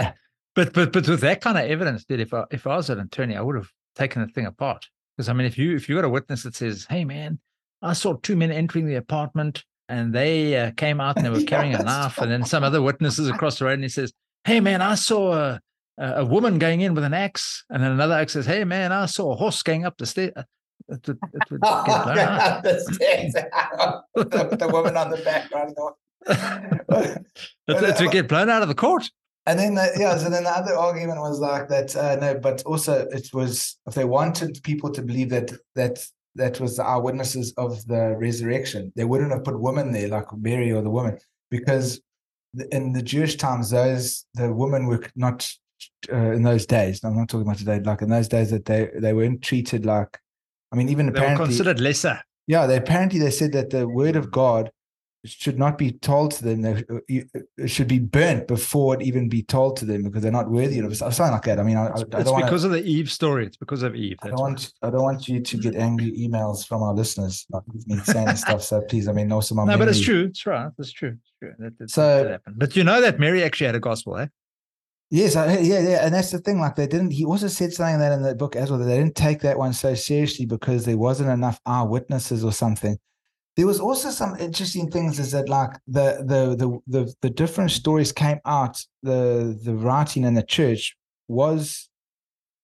[SPEAKER 2] But but but with that kind of evidence, dude, if I if I was an attorney, I would have taken the thing apart. Because I mean, if you if you got a witness that says, "Hey, man, I saw two men entering the apartment, and they uh, came out and they were
[SPEAKER 3] Yeah,
[SPEAKER 2] carrying a
[SPEAKER 3] that's
[SPEAKER 2] knife," and then some other witnesses across the road, and he says, "Hey, man, I saw a a a woman going in with an axe," and then another axe says, "Hey, man, I saw a horse going up the stairs." It would, it would
[SPEAKER 3] Oh,
[SPEAKER 2] get blown
[SPEAKER 3] I
[SPEAKER 2] out.
[SPEAKER 3] understand. the, the woman on the back running off.
[SPEAKER 2] It, it would get blown out of the court.
[SPEAKER 3] And then, the, yeah, so then the other argument was like that. Uh, no, but also it was if they wanted people to believe that that that was the eyewitnesses of the resurrection, they wouldn't have put women there like Mary or the woman, because in the Jewish times, those the women were not uh, in those days. I'm not talking about today. Like in those days, that they they weren't treated like. I mean, even
[SPEAKER 2] They were
[SPEAKER 3] apparently,
[SPEAKER 2] considered lesser.
[SPEAKER 3] yeah, they apparently they said that the word of God should not be told to them. They, uh, it should be burnt before it even be told to them because they're not worthy of it. Something like that. I mean, I,
[SPEAKER 2] It's
[SPEAKER 3] don't want
[SPEAKER 2] because of the Eve story. It's because of Eve.
[SPEAKER 3] I don't want I don't want you to get angry emails from our listeners like me saying stuff. So please, I mean, also my
[SPEAKER 2] No, but it's true. It's right. It's true. It's true. That, that,
[SPEAKER 3] So-
[SPEAKER 2] that did happen. But you know that Mary actually had a gospel, eh?
[SPEAKER 3] Yes, I, yeah, yeah, and that's the thing. Like they didn't. He also said something that in the book as well. That they didn't take that one so seriously because there wasn't enough eyewitnesses or something. There was also some interesting things. Is that like the the the the, the different stories came out. The the writing in the church was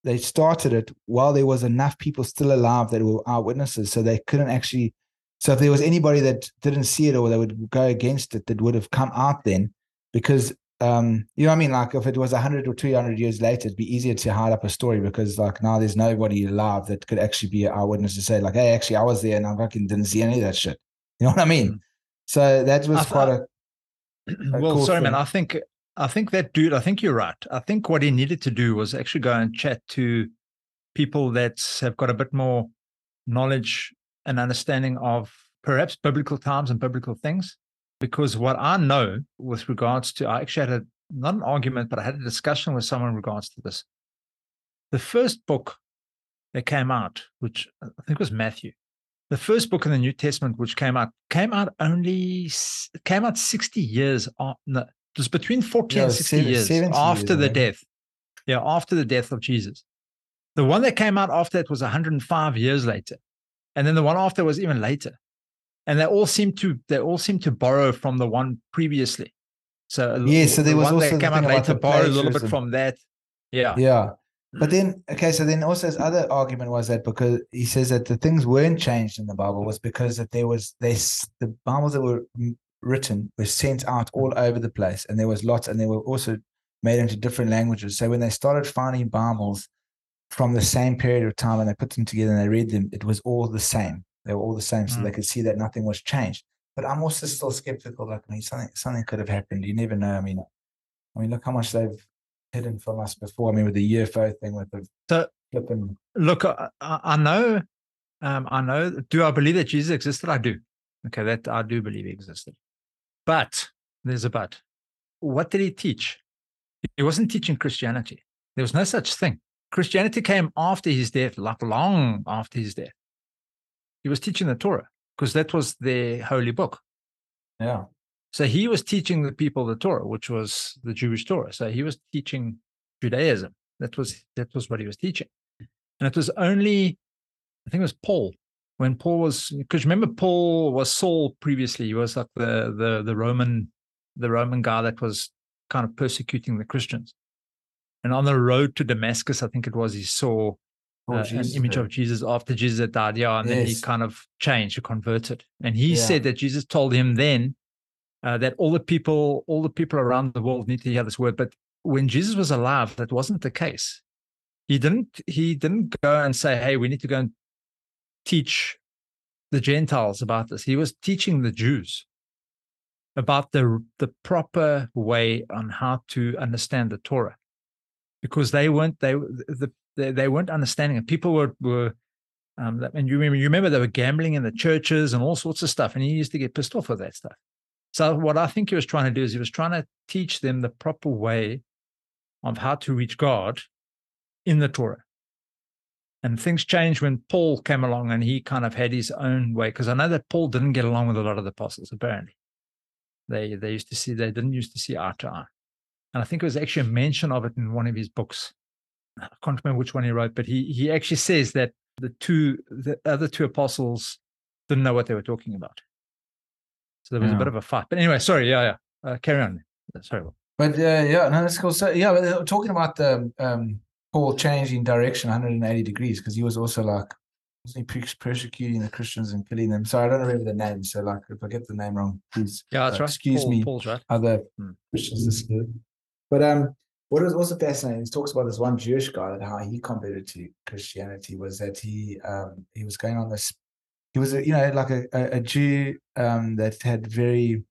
[SPEAKER 3] they started it while there was enough people still alive that were eyewitnesses, so they couldn't actually. So if there was anybody that didn't see it or they would go against it, that would have come out then, because um, you know what I mean? Like if it was 100 or 200 years later, it'd be easier to hide up a story because like now there's nobody alive that could actually be an eyewitness to say like, hey, actually I was there and I fucking didn't see any of that shit. You know what I mean?
[SPEAKER 2] Mm.
[SPEAKER 3] So that was
[SPEAKER 2] I
[SPEAKER 3] quite a, a
[SPEAKER 2] well,
[SPEAKER 3] cool
[SPEAKER 2] sorry, man. I think I think that dude. I think you're right. I think what he needed to do was actually go and chat to people that have got a bit more knowledge and understanding of perhaps biblical times and biblical things. Because what I know with regards to, I actually had a not an argument, but I had a discussion with someone in regards to this. The first book that came out, which I think was Matthew, the first book in the New Testament, which came out, came out only came out 60 years after, no, it was between 40
[SPEAKER 3] Yeah,
[SPEAKER 2] and 60 years after
[SPEAKER 3] years,
[SPEAKER 2] the
[SPEAKER 3] think.
[SPEAKER 2] death. Yeah, after the death of Jesus. The one that came out after that was 105 years later. And then the one after was even later. And they all seem to they all seem to borrow from the one previously. So
[SPEAKER 3] Yeah, so
[SPEAKER 2] the
[SPEAKER 3] there was
[SPEAKER 2] one
[SPEAKER 3] also
[SPEAKER 2] that
[SPEAKER 3] the
[SPEAKER 2] came out later
[SPEAKER 3] the
[SPEAKER 2] borrowed a little bit from that. Yeah.
[SPEAKER 3] Yeah. But then, okay, so then also his other argument was that because he says that the things weren't changed in the Bible was because that there was they s- the Bibles that were written were sent out all over the place, and there was lots, and they were also made into different languages. So when they started finding Bibles from the same period of time and they put them together and they read them, it was all the same. They were all the same, so
[SPEAKER 2] Mm.
[SPEAKER 3] they could see that nothing was changed. But I'm also still skeptical. Like, I mean, something something could have happened. You never know. I mean, I mean, look how much they've hidden from us before. I mean, with the UFO thing, with the
[SPEAKER 2] So-
[SPEAKER 3] flipping.
[SPEAKER 2] Look, I, I know, um, I know. Do I believe that Jesus existed? I do. Okay, that I do believe he existed. But there's a but. What did he teach? He wasn't teaching Christianity. There was no such thing. Christianity came after his death, like long after his death. He was teaching the Torah because that was their holy book.
[SPEAKER 3] Yeah,
[SPEAKER 2] So he was teaching the people the Torah, which was the Jewish Torah. So he was teaching Judaism. That was that was what he was teaching. And it was only, I think it was Paul, when Paul was because remember Paul was Saul previously. He was like the the the Roman the Roman guy that was kind of persecuting the Christians. And on the road to Damascus, I think it was, he saw
[SPEAKER 3] Oh,
[SPEAKER 2] uh, an image of Jesus after Jesus had died. Yeah, and then he kind of changed, he converted, and he
[SPEAKER 3] Yeah.
[SPEAKER 2] said that Jesus told him then uh, that all the people, all the people around the world need to hear this word. But when Jesus was alive, that wasn't the case. He didn't. He didn't go and say, "Hey, we need to go and teach the Gentiles about this." He was teaching the Jews about the the proper way on how to understand the Torah, because they weren't they the they, they weren't understanding it. People were were um, and you remember you remember they were gambling in the churches and all sorts of stuff, and he used to get pissed off with that stuff. So what I think he was trying to do is he was trying to teach them the proper way of how to reach God in the Torah. And things changed when Paul came along and he kind of had his own way. Because I know that Paul didn't get along with a lot of the apostles, apparently. They they used to see they didn't used to see eye to eye. And I think it was actually a mention of it in one of his books. I can't remember which one he wrote, but he he actually says that the two the other two apostles didn't know what they were talking about. So there was a bit of a fight. But anyway, sorry, yeah, yeah. Uh, carry on. Sorry.
[SPEAKER 3] But uh, yeah, no, that's cool. So yeah, but uh, talking about the um, Paul changing direction 180 degrees because he was also like wasn't he persecuting the Christians and killing them. So I don't remember the name. So like if I get the name wrong, please
[SPEAKER 2] Yeah, that's
[SPEAKER 3] uh,
[SPEAKER 2] right.
[SPEAKER 3] excuse
[SPEAKER 2] Paul-
[SPEAKER 3] me.
[SPEAKER 2] Paul's right.
[SPEAKER 3] other
[SPEAKER 2] Hmm.
[SPEAKER 3] Christians listening. But um, what was also fascinating, he talks about this one Jewish guy that how he converted to Christianity was that he um he was going on this he was a, you know like a, a, Jew um that had very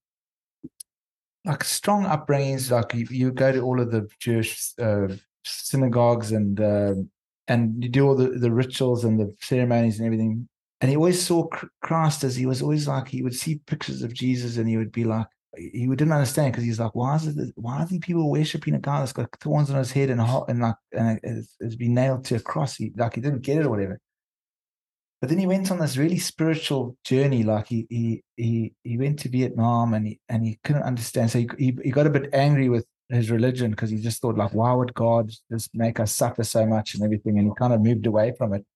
[SPEAKER 3] like strong upbringings like you, you go to all of the Jewish uh, synagogues and um and you do all the, the rituals and the ceremonies and everything and he always saw Christ as he was always like he would see pictures of Jesus and he would be like he didn't understand because he's like, why is it? Why are these people worshiping a guy that's got thorns on his head and hot and like and it's been nailed to a cross? He like he didn't get it or whatever. But then he went on this really spiritual journey. Like he he he he went to Vietnam and he and he couldn't understand. So he he, he got a bit angry with his religion because he just thought like, why would God just make us suffer so much and everything? And he kind of moved away from it.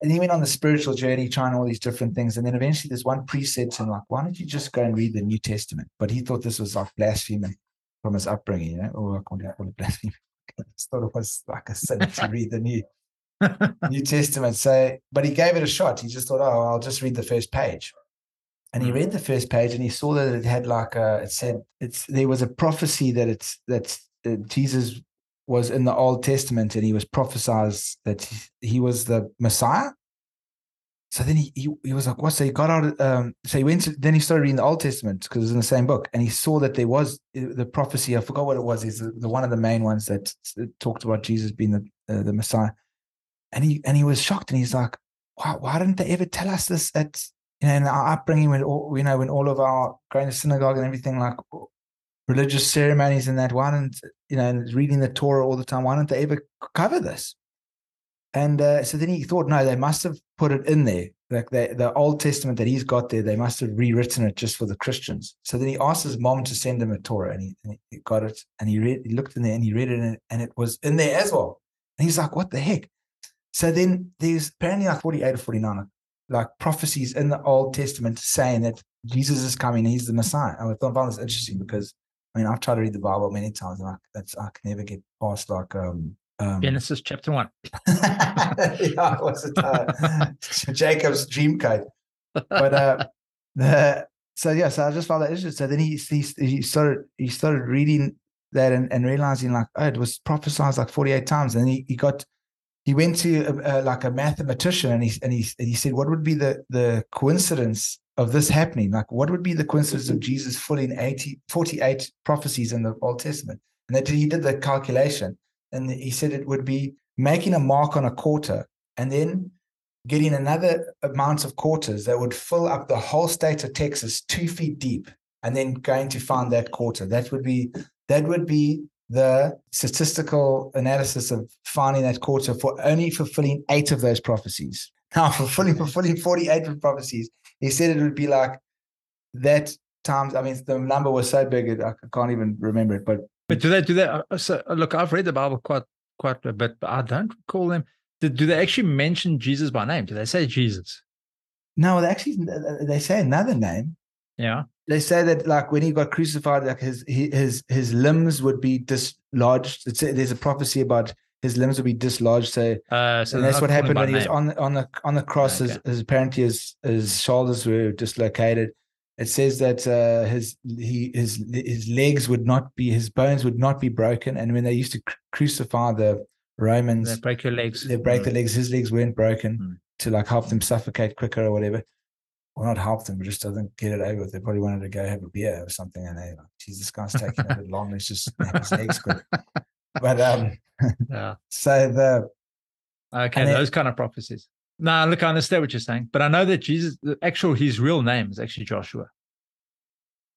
[SPEAKER 3] And he went on the spiritual journey, trying all these different things. And then eventually, this one said to him, like, why don't you just go and read the New Testament? But he thought this was like blasphemy from his upbringing, you know? Oh, I can't call it blasphemy. I thought it was like a sin to read the New New Testament. So, but he gave it a shot. He just thought, oh, I'll just read the first page. And he
[SPEAKER 2] Mm.
[SPEAKER 3] read the first page and he saw that it had like a, it said, it's, there was a prophecy that it's, that uh, Jesus was in the Old Testament and he was prophesied that he, he was the Messiah. So then he, he he was like, what? So he got out. Um, so he went. To, then he started reading the Old Testament because it was in the same book, and he saw that there was uh, the prophecy. I forgot what it was. Is the, the one of the main ones that, that talked about Jesus being the uh, the Messiah, and he and he was shocked, and he's like, why why didn't they ever tell us this? At you know, in our upbringing, when all you know, when all of our going to synagogue and everything, like religious ceremonies and that. Why don't you know and reading the Torah all the time? Why didn't they ever cover this? And uh, so then he thought, no, they must have put it in there. Like the, the Old Testament that he's got there, they must have rewritten it just for the Christians. So then he asked his mom to send him a Torah, and he, and he got it, and he read, he looked in there, and he read it, and, and it was in there as well. And he's like, what the heck? So then there's apparently like 48 or 49 like prophecies in the Old Testament saying that Jesus is coming, he's the Messiah. I found this interesting because I mean I've tried to read the Bible many times and I, that's, I can never get past like um, um
[SPEAKER 2] Genesis chapter one.
[SPEAKER 3] yeah, what's it? Uh, Jacob's dream code. But uh the so yeah, so I just found that interesting. So then he he, he started he started reading that and, and realizing like oh it was prophesied like 48 times and he, he got he went to a, a, like a mathematician and he and he and he said, "What would be the the coincidence of this happening? Like, what would be the coincidence of Jesus fulfilling 80, 48 prophecies in the Old Testament?" And that he did the calculation, and he said it would be making a mark on a quarter and then getting another amount of quarters that would fill up the whole state of Texas two feet deep, and then going to find that quarter. That would be that would be the statistical analysis of finding that quarter for only fulfilling eight of those prophecies. Now, fulfilling fulfilling 48 prophecies, he said it would be like that times. I mean, the number was so big, I can't even remember it. But
[SPEAKER 2] but do they do they? Uh, so look, I've read the Bible quite quite a bit, but I don't recall them. Do, do they actually mention Jesus by name? Do they say Jesus?
[SPEAKER 3] No, they actually they say another name.
[SPEAKER 2] Yeah
[SPEAKER 3] they say that like when he got crucified, like his his his limbs would be dislodged. It's, there's a prophecy about his limbs would be dislodged. So,
[SPEAKER 2] uh, so
[SPEAKER 3] and that's what happened when he was on on the on the cross. Okay. His, his, apparently his his shoulders were dislocated. It says that uh, his he his his legs would not be his bones would not be broken. And when they used to crucify the Romans,
[SPEAKER 2] they break your legs.
[SPEAKER 3] They break mm. the legs. His legs weren't broken mm. to like help them suffocate quicker or whatever well, not help them, but just doesn't get it over with. They probably wanted to go have a beer or something, and they like, geez, this guy's taking a bit long. Let's just snap his legs quick. But um,
[SPEAKER 2] yeah.
[SPEAKER 3] So the
[SPEAKER 2] okay, those kind of prophecies. No, look, I understand what you're saying, but I know that Jesus, the actual his real name is actually Joshua.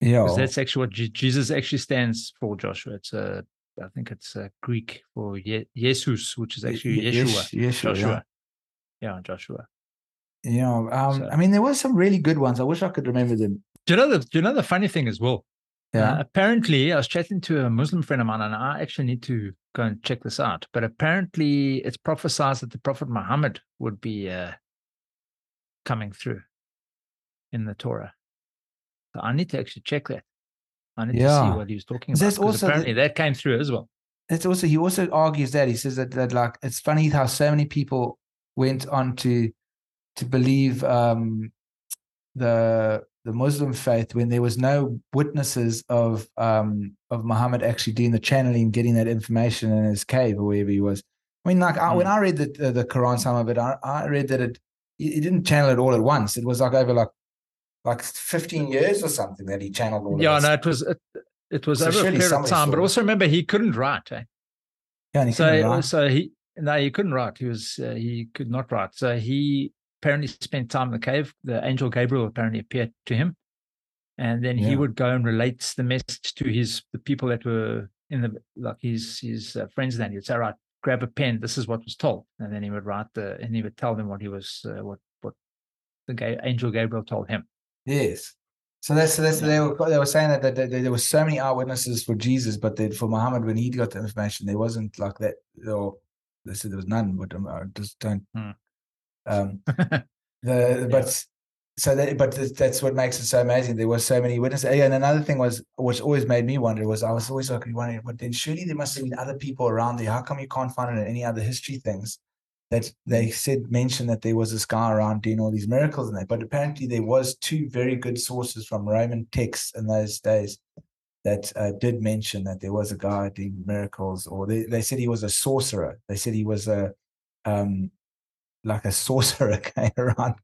[SPEAKER 3] Yeah,
[SPEAKER 2] that's actually what G- Jesus actually stands for. Joshua. It's a, I think it's a Greek for Ye- Jesus, which is actually Yeshua.
[SPEAKER 3] Yes, Yeshua,
[SPEAKER 2] Joshua. Yeah. yeah, Joshua.
[SPEAKER 3] Yeah, um, so, I mean, there were some really good ones. I wish I could remember them.
[SPEAKER 2] Do you know the? Do you know the funny thing as well?
[SPEAKER 3] Yeah.
[SPEAKER 2] Uh, apparently, I was chatting to a Muslim friend of mine, and I actually need to go and check this out. But apparently, it's prophesied that the Prophet Muhammad would be uh, coming through in the Torah. So I need to actually check that. I need yeah. to see what he was talking about. That's also apparently the, that came through as well.
[SPEAKER 3] It's also he also argues that he says that that like it's funny how so many people went on to to believe um, the the Muslim faith when there was no witnesses of um, of Muhammad actually doing the channeling, getting that information in his cave or wherever he was. I mean, like I, when hmm. I read the the Quran, some of it, I, I read that it he didn't channel it all at once. It was like over like like 15 years or something that he channeled all.
[SPEAKER 2] Yeah, no, it was it, it was so over a period of time. But also remember, he couldn't write. Eh?
[SPEAKER 3] Yeah,
[SPEAKER 2] so
[SPEAKER 3] write.
[SPEAKER 2] so he no, he couldn't write. He was uh, he could not write. So he apparently spent time in the cave. The angel Gabriel apparently appeared to him, and then yeah. he would go and relate the message to his the people that were in the like his his uh, friends. Then he'd say, "Right, grab a pen. This is what was told," and then he would write the and he would tell them what he was uh, what what the ga- angel Gabriel told him.
[SPEAKER 3] Yes. So that's that's they were they were saying that, that, that, there were so many eyewitnesses for Jesus, but then for Muhammad when he got the information, there wasn't like that. Or they said there was none. But um, I just don't. Hmm. Um, the yeah. but so that but that's what makes it so amazing. There were so many witnesses. And another thing was, which always made me wonder, was I was always like wondering, but then surely there must have been other people around there. How come you can't find it in any other history things? That they said mentioned that there was this guy around doing all these miracles and that, but apparently there was two very good sources from Roman texts in those days that uh, did mention that there was a guy doing miracles, or they, they said he was a sorcerer. They said he was a um, like a sorcerer going around.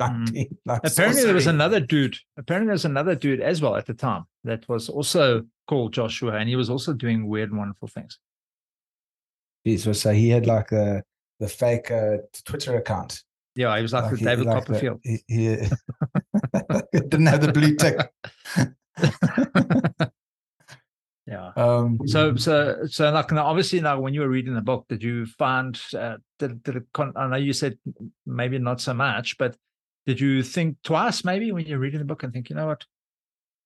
[SPEAKER 2] Mm. Like apparently, sorcery. there was another dude. Apparently, there was another dude as well at the time that was also called Joshua, and he was also doing weird, wonderful things.
[SPEAKER 3] Jeez, so he had like a the fake uh, Twitter account.
[SPEAKER 2] Yeah, he was like, like the David like Copperfield.
[SPEAKER 3] The, he, he didn't have the blue tick.
[SPEAKER 2] Yeah.
[SPEAKER 3] Um,
[SPEAKER 2] So, so, so, like, now, obviously, now, when you were reading the book, did you find, uh, did, did it, con- I know you said maybe not so much, but did you think twice maybe when you're reading the book and think, you know what?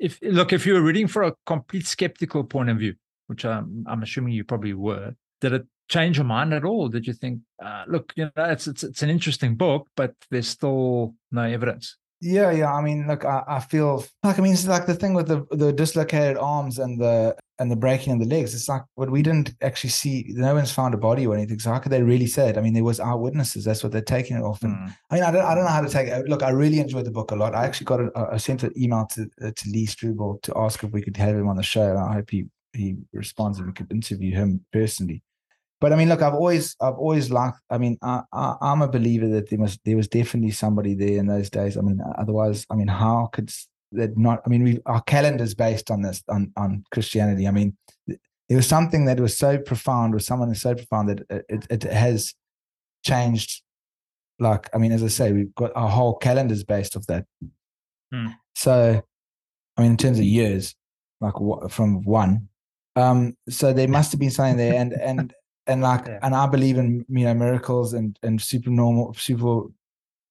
[SPEAKER 2] If, look, if you were reading for a complete skeptical point of view, which I'm, I'm assuming you probably were, did it change your mind at all? Did you think, uh, look, you know, it's, it's, it's an interesting book, but there's still no evidence?
[SPEAKER 3] Yeah, yeah. I mean, look, I, I feel like I mean, it's like the thing with the the dislocated arms and the and the breaking of the legs. It's like what we didn't actually see. No one's found a body or anything. So how could they really say it? I mean, there was eyewitnesses. That's what they're taking it off. And
[SPEAKER 2] Mm.
[SPEAKER 3] I mean, I don't, I don't know how to take it. Look, I really enjoyed the book a lot. I actually got a, I sent an email to uh, to Lee Strobel to ask if we could have him on the show. And I hope he he responds and we could interview him personally. But I mean, look, I've always, I've always liked. I mean, I, I, I'm a believer that there must, there was definitely somebody there in those days. I mean, otherwise, I mean, how could that not? I mean, we our calendar's based on this, on on Christianity. I mean, there was something that was so profound, with someone who's so profound that it, it, it has changed. Like, I mean, as I say, we've got our whole calendar's based off that.
[SPEAKER 2] Hmm.
[SPEAKER 3] So, I mean, in terms of years, like from one, um, so there must have been something there, and and and like,
[SPEAKER 2] Yeah.
[SPEAKER 3] and I believe in you know miracles and and super normal, super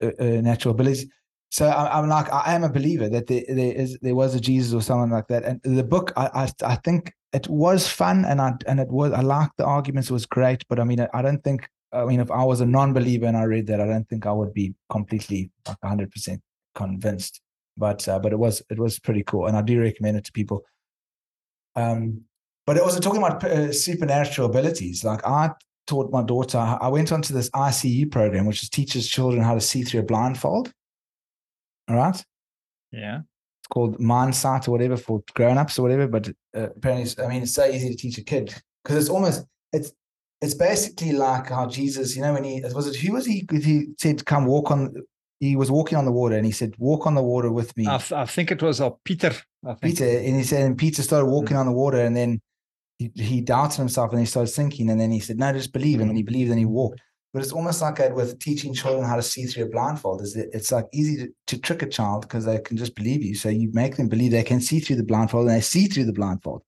[SPEAKER 3] uh, uh, natural abilities. So I, I'm like, I am a believer that there, there is there was a Jesus or someone like that. And the book, I, I I think it was fun, and I and it was I liked the arguments. It was great, but I mean, I, don't think. I mean, if I was a non-believer and I read that, I don't think I would be completely like 100 percent convinced. But uh, but it was it was pretty cool, and I do recommend it to people. Um, but also talking about uh, supernatural abilities, like I taught my daughter. I went onto this ICU program, which is teaches children how to see through a blindfold. All right,
[SPEAKER 2] Yeah.
[SPEAKER 3] it's called Mindsight or whatever for grown-ups or whatever. But uh, apparently, I mean, it's so easy to teach a kid because it's almost it's it's basically like how Jesus, you know, when he was it who was he? He said, "Come walk on." He was walking on the water, and he said, "Walk on the water with me."
[SPEAKER 2] I, th- I think it was uh, Peter. I think.
[SPEAKER 3] Peter, and he said, and Peter started walking on the water, and then he, he doubted himself, and he started sinking, and then he said, "No, just believe." And then he mm-hmm. believed, and he mm-hmm. walked. But it's almost like that with teaching children how to see through a blindfold. Is that it's like easy to, to trick a child because they can just believe you. So you make them believe they can see through the blindfold, and they see through the blindfold.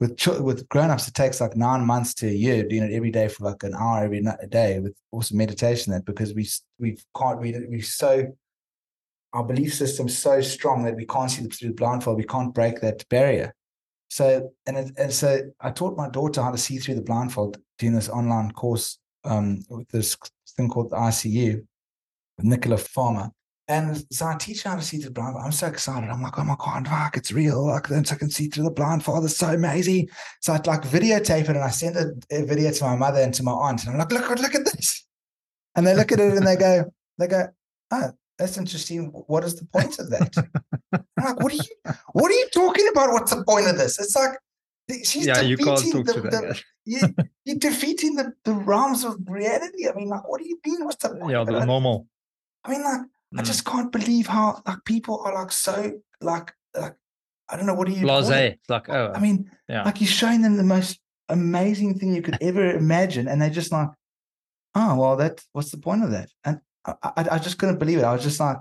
[SPEAKER 3] With chil- with grown-ups, it takes like nine months to a year doing it every day for like an hour every night, day with also meditation. That because we we can't we we so our belief system's so strong that we can't see through the blindfold. We can't break that barrier. So and it, and so I taught my daughter how to see through the blindfold doing this online course um, with this thing called the ICU with Nicola Farmer. And so I teach her how to see through the blindfold. I'm so excited. I'm like, oh my god, fuck, it's real. Like then I can see through the blindfold. It's so amazing. So I'd like videotape it and I send a, a video to my mother and to my aunt. And I'm like, look, look at this. And they look at it and they go, they go, oh, that's interesting. What is the point of that? Like, what are you what are you talking about? What's the point of this? It's like she's
[SPEAKER 2] yeah, you can't
[SPEAKER 3] defeating
[SPEAKER 2] talk to
[SPEAKER 3] the, the, you, you're defeating the, the realms of reality. I mean, like, what do you mean? What's the point?
[SPEAKER 2] Yeah, the
[SPEAKER 3] I-
[SPEAKER 2] normal.
[SPEAKER 3] I mean, like, I
[SPEAKER 2] Mm.
[SPEAKER 3] just can't believe how like people are like so like like I don't know what do you it?
[SPEAKER 2] Blase. Like, oh,
[SPEAKER 3] I mean,
[SPEAKER 2] yeah.
[SPEAKER 3] like you're showing them the most amazing thing you could ever imagine, and they're just like, oh well, that what's the point of that? And I, I, I just couldn't believe it. I was just like,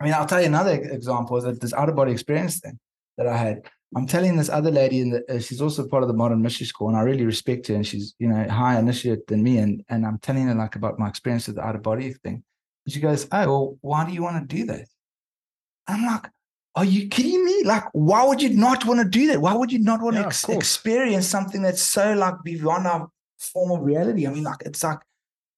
[SPEAKER 3] I mean, I'll tell you another example is that this out of body experience thing that I had. I'm telling this other lady, and uh, she's also part of the modern mystery school, and I really respect her, and she's you know higher initiate than me, and and I'm telling her like about my experience with the out of body thing. And she goes, "Oh, well, why do you want to do that?" I'm like, "Are you kidding me? Like, why would you not want to do that? Why would you not want
[SPEAKER 2] Yeah,
[SPEAKER 3] to ex- experience something that's so like beyond our form of reality? I mean, like, it's like,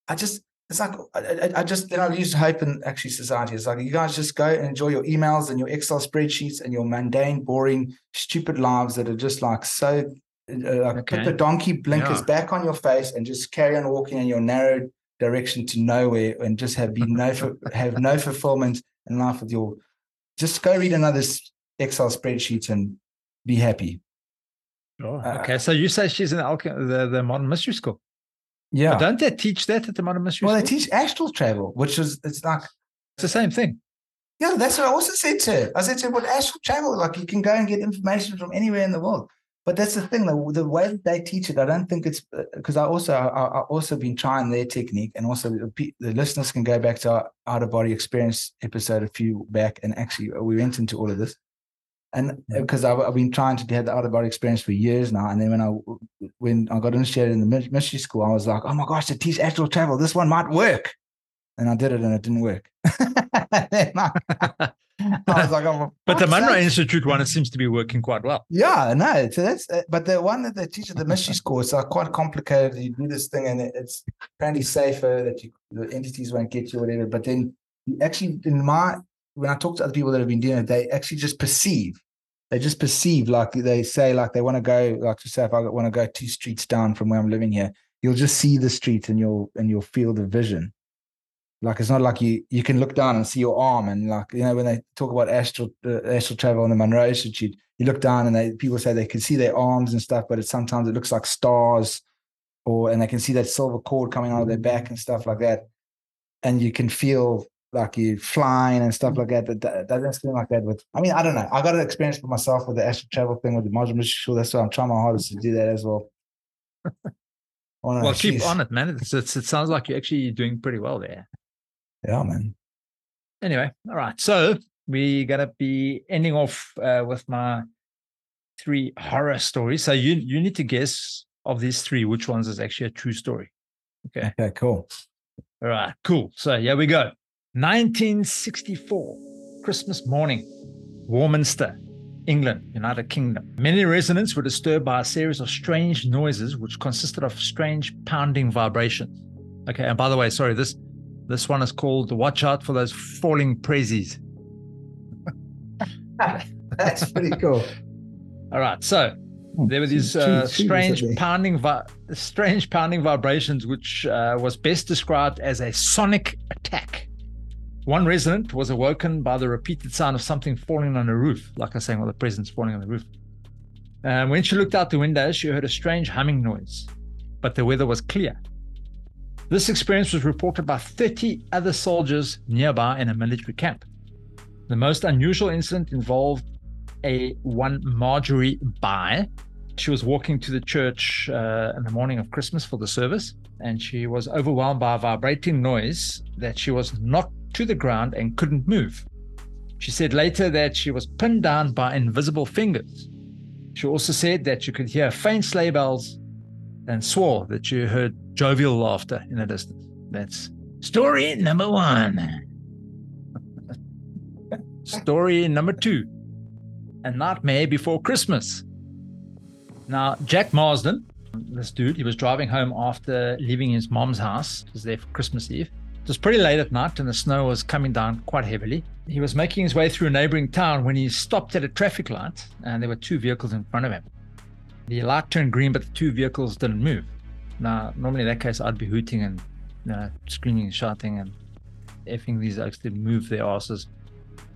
[SPEAKER 3] I just." It's like I, I- just then I use hope in actually society. It's like you guys just go and enjoy your emails and your Excel spreadsheets and your mundane, boring, stupid lives that are just like so. Uh, like put the donkey blinkers
[SPEAKER 2] Yeah.
[SPEAKER 3] back on your face and just carry on walking in your narrow direction to nowhere and just have be no have no fulfillment in life with your. Just go read another Excel spreadsheet and be happy.
[SPEAKER 2] Oh,
[SPEAKER 3] uh,
[SPEAKER 2] okay. So you say she's in the, the modern mystery school.
[SPEAKER 3] Yeah.
[SPEAKER 2] But don't they teach that at the modern mystery
[SPEAKER 3] Well, they teach astral travel, which is it's like
[SPEAKER 2] it's the same thing.
[SPEAKER 3] Yeah, that's what I also said to her. I said to her, "But astral travel, like you can go and get information from anywhere in the world." But that's the thing, the, the way that they teach it, I don't think it's because I also I, I also been trying their technique, and also the, the listeners can go back to our out of body experience episode a few back, and actually uh, we went into all of this. And because I've, I've been trying to get the out of body experience for years now, and then when I when I got initiated in the mystery school, I was like, oh my gosh, to teach astral travel, this one might work. And I did it, and it didn't work. I was like, oh,
[SPEAKER 2] but the Monroe. Institute one, it seems to be working quite well.
[SPEAKER 3] Yeah, no. So that's uh, but the one that they teach at the mystery school is like quite complicated. You do this thing and it's apparently safer that you the entities won't get you or whatever. But then you actually in my when I talk to other people that have been doing it, they actually just perceive. They just perceive like they say like they want to go like to say if I want to go two streets down from where I'm living here, you'll just see the street and you'll and you'll feel the vision. Like it's not like you you can look down and see your arm and like you know when they talk about astral uh, astral travel in the Monroe Institute, you look down and they people say they can see their arms and stuff, but it sometimes it looks like stars, or and they can see that silver cord coming out of their back and stuff like that, and you can feel like you flying and stuff like that. That, that doesn't seem like that with. I mean, I don't know. I got an experience for myself with the astral travel thing with the Mystery School. That's why I'm trying my hardest to do that as well.
[SPEAKER 2] Well, keep on it, man. It's, it's, it sounds like you're actually doing pretty well there.
[SPEAKER 3] Yeah, man.
[SPEAKER 2] Anyway, all right. So we're gonna be ending off uh, with my three horror stories. So you you need to guess of these three which ones is actually a true story. Okay.
[SPEAKER 3] Okay, cool.
[SPEAKER 2] All right. Cool. So here we go. 1964, Christmas morning, Warminster, England, United Kingdom. Many residents were disturbed by a series of strange noises, which consisted of strange pounding vibrations. Okay. And by the way, sorry, this this one is called "Watch Out for Those Falling Prezzies."
[SPEAKER 3] That's pretty cool.
[SPEAKER 2] All right. So there were these uh, strange pounding, vi- strange pounding vibrations, which uh, was best described as a sonic attack. One resident was awoken by the repeated sound of something falling on the roof, like I was saying, well, the presents falling on the roof. And when she looked out the window, she heard a strange humming noise, but the weather was clear. This experience was reported by 30 other soldiers nearby in a military camp. The most unusual incident involved a one Marjorie Bye. She was walking to the church uh, in the morning of Christmas for the service, and she was overwhelmed by a vibrating noise that she was knocked to the ground and couldn't move. She said later that she was pinned down by invisible fingers. She also said that she could hear faint sleigh bells and swore that she heard jovial laughter in the distance. That's story number one. story number two A Nightmare Before Christmas. Now, Jack Marsden, this dude, he was driving home after leaving his mom's house. He was there for Christmas Eve. It was pretty late at night and the snow was coming down quite heavily. He was making his way through a neighboring town when he stopped at a traffic light and there were two vehicles in front of him. The light turned green, but the two vehicles didn't move. Now, normally in that case, I'd be hooting and you know, screaming and shouting and effing these oaks to move their asses.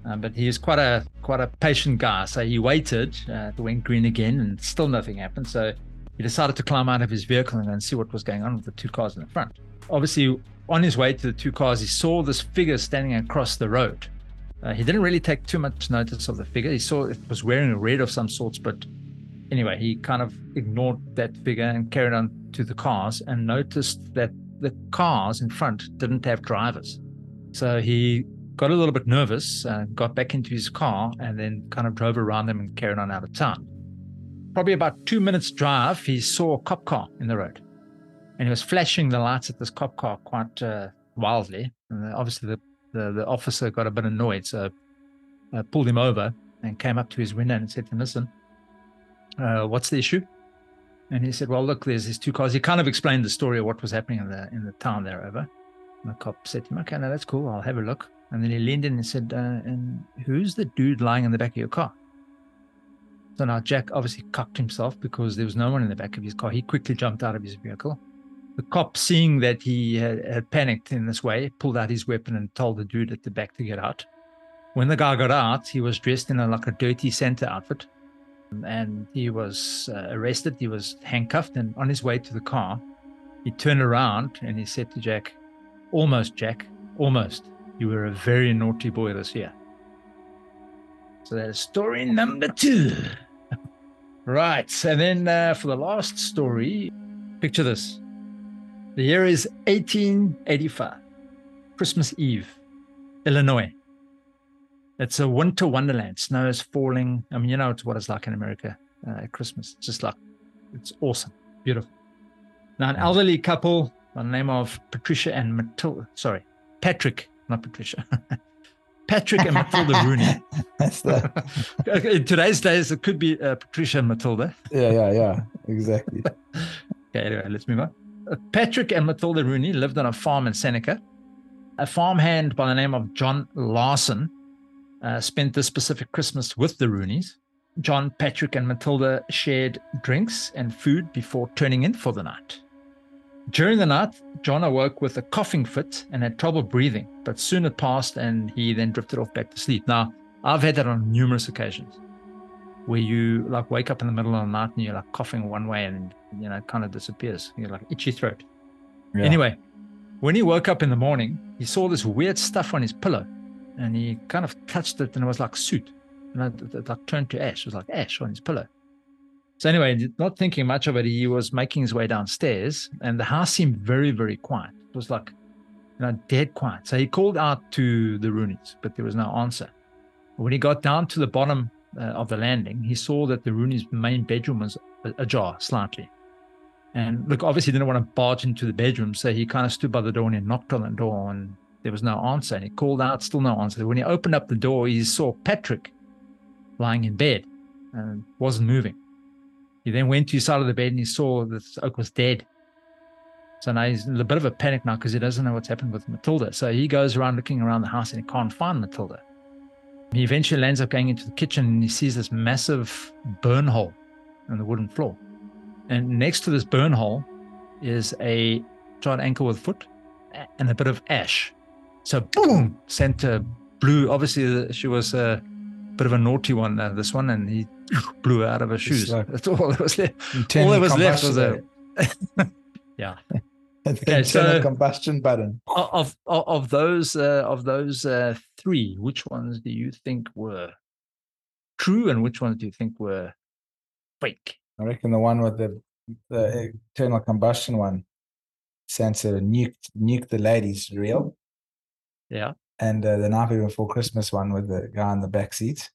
[SPEAKER 2] Um, but he is quite a quite a patient guy, so he waited. Uh, it went green again, and still nothing happened. So he decided to climb out of his vehicle and see what was going on with the two cars in the front. Obviously, on his way to the two cars, he saw this figure standing across the road. Uh, he didn't really take too much notice of the figure. He saw it was wearing a red of some sorts, but anyway, he kind of ignored that figure and carried on to the cars and noticed that the cars in front didn't have drivers. So he got a little bit nervous, uh, got back into his car, and then kind of drove around them and carried on out of town. Probably about two minutes drive, he saw a cop car in the road, and he was flashing the lights at this cop car quite uh, wildly. And obviously, the, the the officer got a bit annoyed, so uh, pulled him over and came up to his window and said to him, "Listen, uh, what's the issue?" And he said, "Well, look, there's these two cars." He kind of explained the story of what was happening in the in the town there over. And the cop said to him, "Okay, now that's cool. I'll have a look." And then he leaned in and said, uh, "And who's the dude lying in the back of your car?" So now Jack obviously cocked himself because there was no one in the back of his car. He quickly jumped out of his vehicle. The cop, seeing that he had, had panicked in this way, pulled out his weapon and told the dude at the back to get out. When the guy got out, he was dressed in a, like a dirty Santa outfit, and he was uh, arrested. He was handcuffed, and on his way to the car, he turned around and he said to Jack, "Almost, Jack, almost. You were a very naughty boy this year." So that is story number two. right, and then uh, for the last story, picture this. The year is 1885, Christmas Eve, Illinois. It's a winter wonderland. Snow is falling. I mean, you know, it's what it's like in America uh, at Christmas. It's just like, it's awesome, beautiful. Now, an elderly couple by the name of Patricia and Matilda, sorry, Patrick, not Patricia. Patrick and Matilda Rooney.
[SPEAKER 3] That's the
[SPEAKER 2] in today's days, it could be uh, Patricia and Matilda.
[SPEAKER 3] yeah, yeah, yeah. Exactly.
[SPEAKER 2] Okay, anyway, let's move on. Patrick and Matilda Rooney lived on a farm in Seneca. A farmhand by the name of John Larson uh, spent this specific Christmas with the Rooneys. John, Patrick, and Matilda shared drinks and food before turning in for the night. During the night, John awoke with a coughing fit and had trouble breathing, but soon it passed and he then drifted off back to sleep. Now, I've had that on numerous occasions where you like wake up in the middle of the night and you're like coughing one way and you know it kind of disappears. You're like itchy throat.
[SPEAKER 3] Yeah.
[SPEAKER 2] Anyway, when he woke up in the morning, he saw this weird stuff on his pillow and he kind of touched it and it was like soot. And it, like turned to ash. It was like ash on his pillow. So anyway, not thinking much of it, he was making his way downstairs and the house seemed very, very quiet. It was like, you know, dead quiet. So he called out to the Rooneys, but there was no answer. When he got down to the bottom uh, of the landing, he saw that the Rooneys' main bedroom was ajar slightly. And look, obviously, he didn't want to barge into the bedroom, so he kind of stood by the door and he knocked on the door, and there was no answer. And he called out, still no answer. When he opened up the door, he saw Patrick lying in bed and wasn't moving. He then went to his side of the bed and he saw that Oak was dead. So now he's in a bit of a panic now because he doesn't know what's happened with Matilda. So he goes around looking around the house and he can't find Matilda. He eventually ends up going into the kitchen and he sees this massive burn hole in the wooden floor. And next to this burn hole is a giant ankle with foot and a bit of ash. So boom, Santa blew. Obviously, she was a bit of a naughty one, uh, this one, and he blew her out of her shoes.
[SPEAKER 3] like-
[SPEAKER 2] That's all that was left.
[SPEAKER 3] Internal
[SPEAKER 2] that was left was a- Yeah.
[SPEAKER 3] The
[SPEAKER 2] Okay,
[SPEAKER 3] internal
[SPEAKER 2] so-
[SPEAKER 3] combustion button.
[SPEAKER 2] Of of, of those uh, of those uh, three, which ones do you think were true, and which ones do you think were fake?
[SPEAKER 3] I reckon the one with the the internal combustion one, Santa nuked nuked the ladies real,
[SPEAKER 2] Yeah,
[SPEAKER 3] and uh, the night before Christmas one with the guy in the back seat,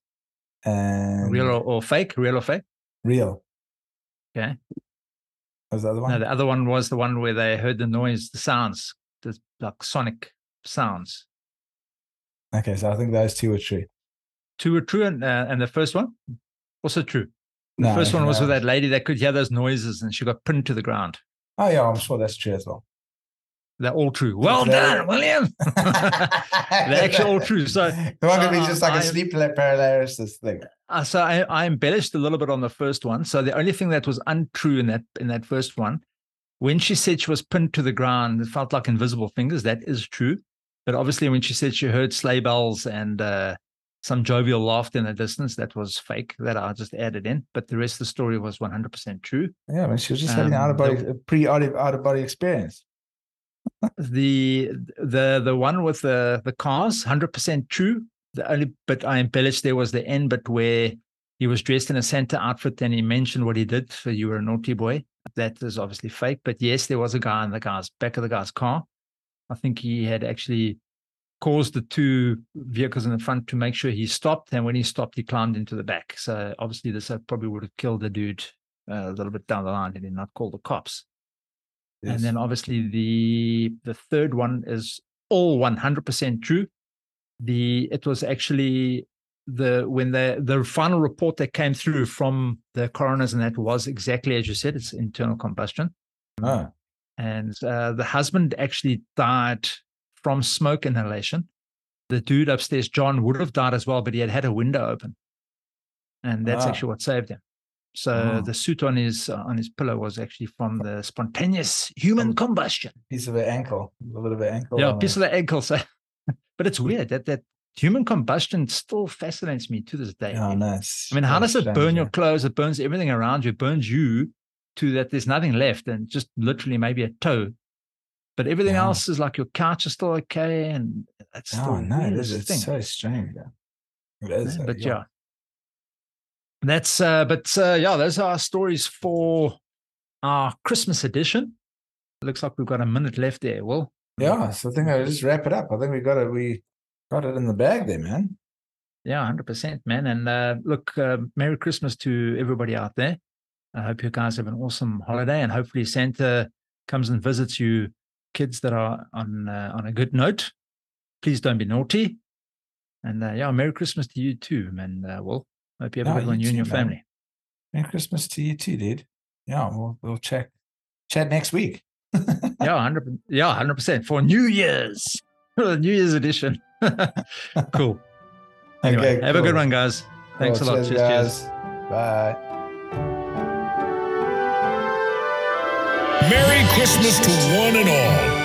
[SPEAKER 3] and
[SPEAKER 2] real or, or fake? Real or fake?
[SPEAKER 3] real.
[SPEAKER 2] Okay.
[SPEAKER 3] Was the other one?
[SPEAKER 2] No, the other one was the one where they heard the noise, the sounds, the like sonic sounds.
[SPEAKER 3] okay, so I think those two were true.
[SPEAKER 2] Two were true, and uh, and the first one also true. The
[SPEAKER 3] No,
[SPEAKER 2] first one was
[SPEAKER 3] no.
[SPEAKER 2] with that lady that could hear those noises, and she got pinned to the ground.
[SPEAKER 3] Oh yeah, I'm sure that's true as well.
[SPEAKER 2] They're all true. Well done, William. They're actually all true. So
[SPEAKER 3] the one could be
[SPEAKER 2] uh,
[SPEAKER 3] just like a
[SPEAKER 2] I-
[SPEAKER 3] sleep paralysis thing.
[SPEAKER 2] Uh, so I, I embellished a little bit on the first one. So the only thing that was untrue in that in that first one, when she said she was pinned to the ground, it felt like invisible fingers. That is true. But obviously, when she said she heard sleigh bells and uh, some jovial laughter in the distance, that was fake. That I just added in. But the rest of the story was 100% true.
[SPEAKER 3] Yeah, I mean, she was just having an
[SPEAKER 2] Um,
[SPEAKER 3] out of body, a pre out of out of body experience.
[SPEAKER 2] The the the one with the the cars, 100% true. The only bit I embellished there was the end bit where he was dressed in a Santa outfit and he mentioned what he did. So you were a naughty boy. That is obviously fake. But yes, there was a guy in the guy's back of the guy's car. I think he had actually caused the two vehicles in the front to make sure he stopped. And when he stopped, he climbed into the back. So obviously, this uh, probably would have killed the dude uh, a little bit down the line had he not called the cops. And then obviously the the third one is all 100% true. The it was actually the when the the final report that came through from the coroners and that was exactly as you said it's internal combustion.
[SPEAKER 3] Oh,
[SPEAKER 2] and uh, the husband actually died from smoke inhalation. The dude upstairs john would have died as well but he had had a window open. And that's
[SPEAKER 3] Ah.
[SPEAKER 2] actually what saved him so
[SPEAKER 3] Ah.
[SPEAKER 2] the suit on his uh, on his pillow was actually from the spontaneous human combustion
[SPEAKER 3] piece of an ankle, a little bit of an ankle.
[SPEAKER 2] yeah piece of the ankle so but it's weird that that human combustion still fascinates me to this day
[SPEAKER 3] Oh, nice.
[SPEAKER 2] I mean, how does it burn your clothes? It burns everything around you, it burns you to that there's nothing left and just literally maybe a toe. But everything
[SPEAKER 3] Yeah.
[SPEAKER 2] else is like your couch is still okay. And that's still
[SPEAKER 3] Oh no, it is. It's so strange. Yeah. It is.
[SPEAKER 2] Yeah,
[SPEAKER 3] uh,
[SPEAKER 2] but yeah. That's uh but uh yeah, those are our stories for our Christmas edition. Looks like we've got a minute left there. Well,
[SPEAKER 3] Yeah, so I think I just wrap it up. I think we got it. We got it in the bag there, man.
[SPEAKER 2] Yeah, hundred percent, man. And uh, look, uh, Merry Christmas to everybody out there. I hope you guys have an awesome holiday, and hopefully Santa comes and visits you, kids that are on uh, on a good note. Please don't be naughty. And uh, yeah, Merry Christmas to you too, man. Uh, well, hope you have
[SPEAKER 3] Yeah,
[SPEAKER 2] a good one,
[SPEAKER 3] you
[SPEAKER 2] you and your
[SPEAKER 3] man.
[SPEAKER 2] family.
[SPEAKER 3] Merry Christmas to you too, dude. Yeah, we'll we'll check chat next week.
[SPEAKER 2] Yeah, hundred. Yeah, hundred percent for New Year's, New Year's edition. cool. Anyway, have a good one, guys. Thanks
[SPEAKER 3] Cool.
[SPEAKER 2] a lot.
[SPEAKER 3] Cheers,
[SPEAKER 2] cheers. cheers.
[SPEAKER 3] Bye.
[SPEAKER 1] Merry Christmas to